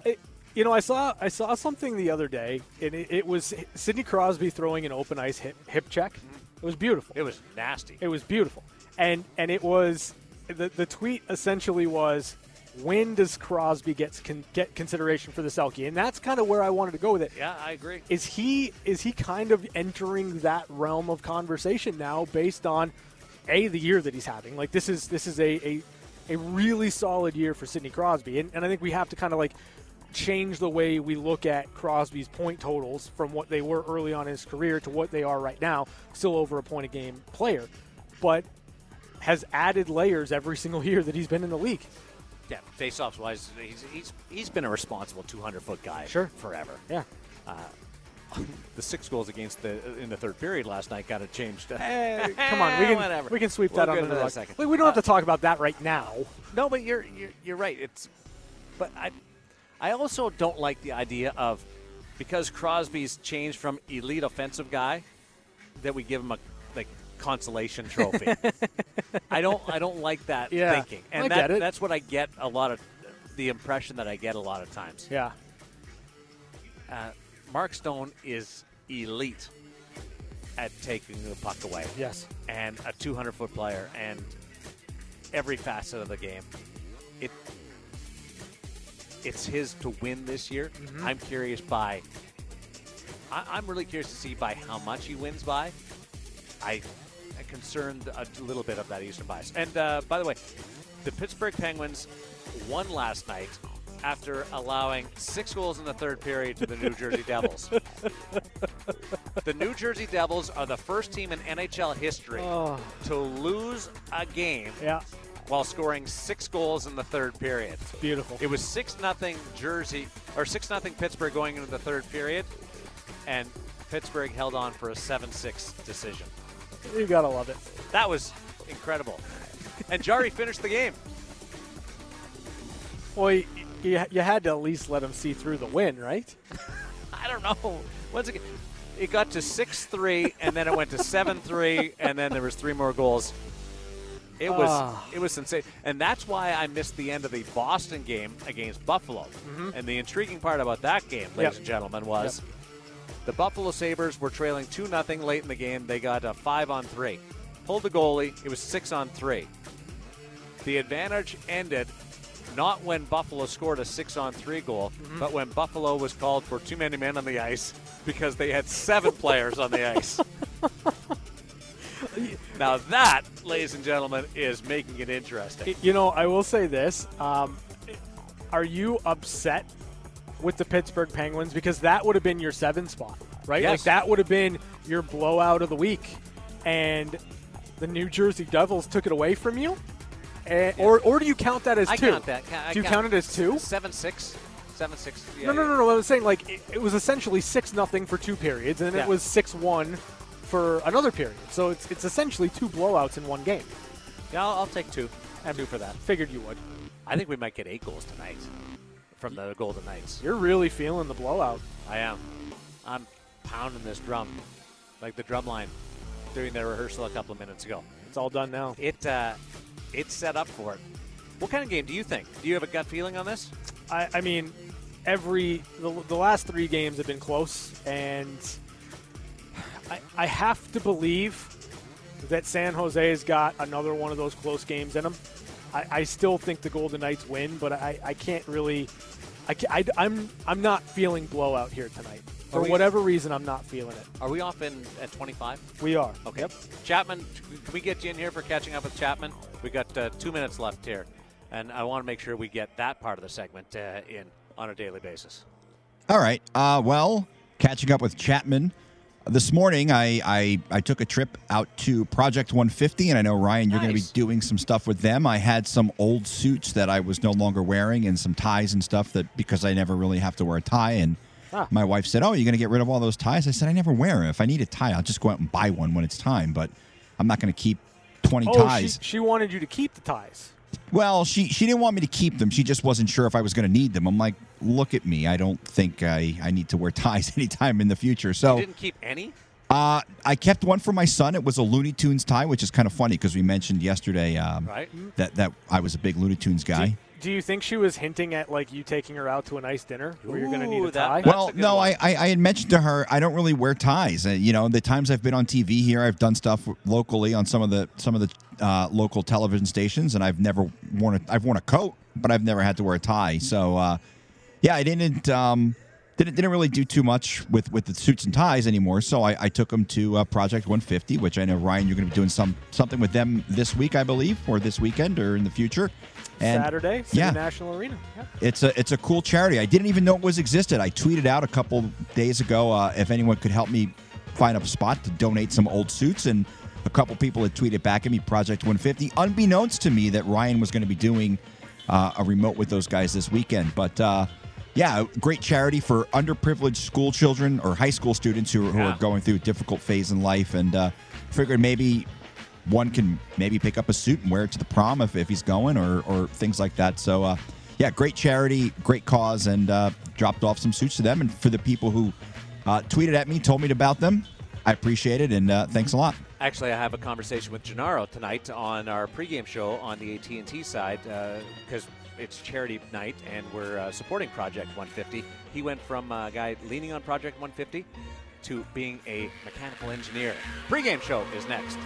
it- you know, I saw I saw something the other day, and it, it was Sidney Crosby throwing an open ice hip, hip check. It was beautiful. It was nasty. It was beautiful, and and it was the the tweet essentially was. When does Crosby get con- get consideration for the Selke? And that's kind of where I wanted to go with it. Yeah, I agree. is he is he kind of entering that realm of conversation now based on a the year that he's having like this is this is a a, a really solid year for Sidney Crosby and, and I think we have to kind of like change the way we look at Crosby's point totals from what they were early on in his career to what they are right now still over a point a game player but has added layers every single year that he's been in the league Yeah, face-offs wise, he's he's he's been a responsible 200 foot guy Sure. forever. yeah The six goals against the in the third period last night got it changed. Eh, come on we can Whatever. we can sweep We'll that under the rug. second. We- we don't have to talk about that right now No, but you're, you're you're right. It's but I I also don't like the idea of because Crosby's changed from elite offensive guy that we give him a like consolation trophy. I don't I don't like that Yeah, thinking. And I that, get it. that's what I get a lot of the impression that I get a lot of times. yeah Uh, Mark Stone is elite at taking the puck away. yes and a 200 foot player and every facet of the game. It it's his to win this year. I'm curious by. I, I'm really curious to see by how much he wins by. I am concerned a little bit of that Eastern bias. And uh, by the way, the Pittsburgh Penguins won last night after allowing six goals in the third period to the New Jersey Devils. the New Jersey Devils are the first team in NHL history Oh. to lose a game Yeah, while scoring six goals in the third period. beautiful. It was six nothing Jersey or six nothing Pittsburgh going into the third period, and Pittsburgh held on for a seven six decision. You gotta love it. That was incredible. And Jarry finished the game. Well, you, you, you had to at least let him see through the win, right? I don't know. Once again, it got to six three, and then it went to seven three, and then there was three more goals. It was Ah. it was insane, and that's why I missed the end of the Boston game against Buffalo. And the intriguing part about that game, ladies Yep. and gentlemen, was the Buffalo Sabres were trailing two nothing late in the game. They got a five on three, pulled the goalie. It was six on three. The advantage ended not when Buffalo scored a six on three goal, but when Buffalo was called for too many men on the ice because they had seven players on the ice. now that, ladies and gentlemen, is making it interesting. You know, I will say this. Um, are you upset with the Pittsburgh Penguins? Because that would have been your seven spot, right? Yes. Like that would have been your blowout of the week. And the New Jersey Devils took it away from you? And, or, or do you count that as I two? count that. I do you count- count it as two? Seven six, seven six. Yeah, no, no, no, no. I was saying like it, it was essentially six nothing for two periods, and Yeah. it was six one for another period. So it's it's essentially two blowouts in one game. Yeah, I'll, I'll take two. Two for that. Figured you would. I think we might get eight goals tonight from the Golden Knights. You're really feeling the blowout. I am. I'm pounding this drum, like the drum line, during their rehearsal a couple of minutes ago. It's all done now. It uh, it's set up for it. What kind of game do you think? Do you have a gut feeling on this? I, I mean, every the, the last three games have been close, and I, I have to believe that San Jose's got another one of those close games in them. I, I still think the Golden Knights win, but I, I can't really. I, ca- I, I'm I'm not feeling blowout here tonight. For we- whatever reason, I'm not feeling it. Are we off in at 25? We are. Okay. Yep. Chapman, can we get you in here for catching up with Chapman? We got uh, two minutes left here, and I want to make sure we get that part of the segment uh, in on a daily basis. All right. Uh, well, catching up with Chapman. This morning, I, I, I took a trip out to Project 150, and I know, Ryan, you're going to be doing some stuff with them. I had some old suits that I was no longer wearing and some ties and stuff that because I never really have to wear a tie. And Ah. my wife said, Oh, you're going to get rid of all those ties? I said, I never wear them. If I need a tie, I'll just go out and buy one when it's time, but I'm not going to keep 20 Oh, she, ties. she wanted you to keep the ties. Well, she she didn't want me to keep them. She just wasn't sure if I was going to need them. I'm like, look at me. I don't think I, I need to wear ties anytime in the future. So You didn't keep any? uh, I kept one for my son. It was a Looney Tunes tie, which is kind of funny because we mentioned yesterday um, Right. that that I was a big Looney Tunes guy. Do you think she was hinting at like you taking her out to a nice dinner where you're going to need a tie? that- well, a no. I, I I had mentioned to her I don't really wear ties. Uh, you know, the times I've been on TV here, I've done stuff locally on some of the some of the uh, local television stations, and I've never worn a I've worn a coat, but I've never had to wear a tie. So, uh, yeah, I didn't um, didn't didn't really do too much with with the suits and ties anymore. So I, I took them to uh, Project 150, which I know Ryan, you're going to be doing some something with them this week, I believe, or this weekend, or in the future. And Saturday, City yeah. National Arena. Yeah. it's a it's a cool charity. I didn't even know it was existed. I tweeted out a couple days ago uh, if anyone could help me find a spot to donate some old suits, and a couple people had tweeted back at me Project 150, unbeknownst to me that Ryan was going to be doing uh, a remote with those guys this weekend. But uh, yeah, great charity for underprivileged school children or high school students who, who Yeah. are going through a difficult phase in life, and uh, figured maybe one can maybe pick up a suit and wear it to the prom if, if he's going or, or things like that. So, uh, yeah, great charity, great cause, and uh, dropped off some suits to them. And for the people who uh, tweeted at me, told me about them, I appreciate it, and uh, thanks a lot. Actually, I have a conversation with Gennaro tonight on our pregame show on the AT&T side because it's charity night and we're uh, supporting Project 150. He went from a guy leaning on Project 150 to being a mechanical engineer. Pregame show is next.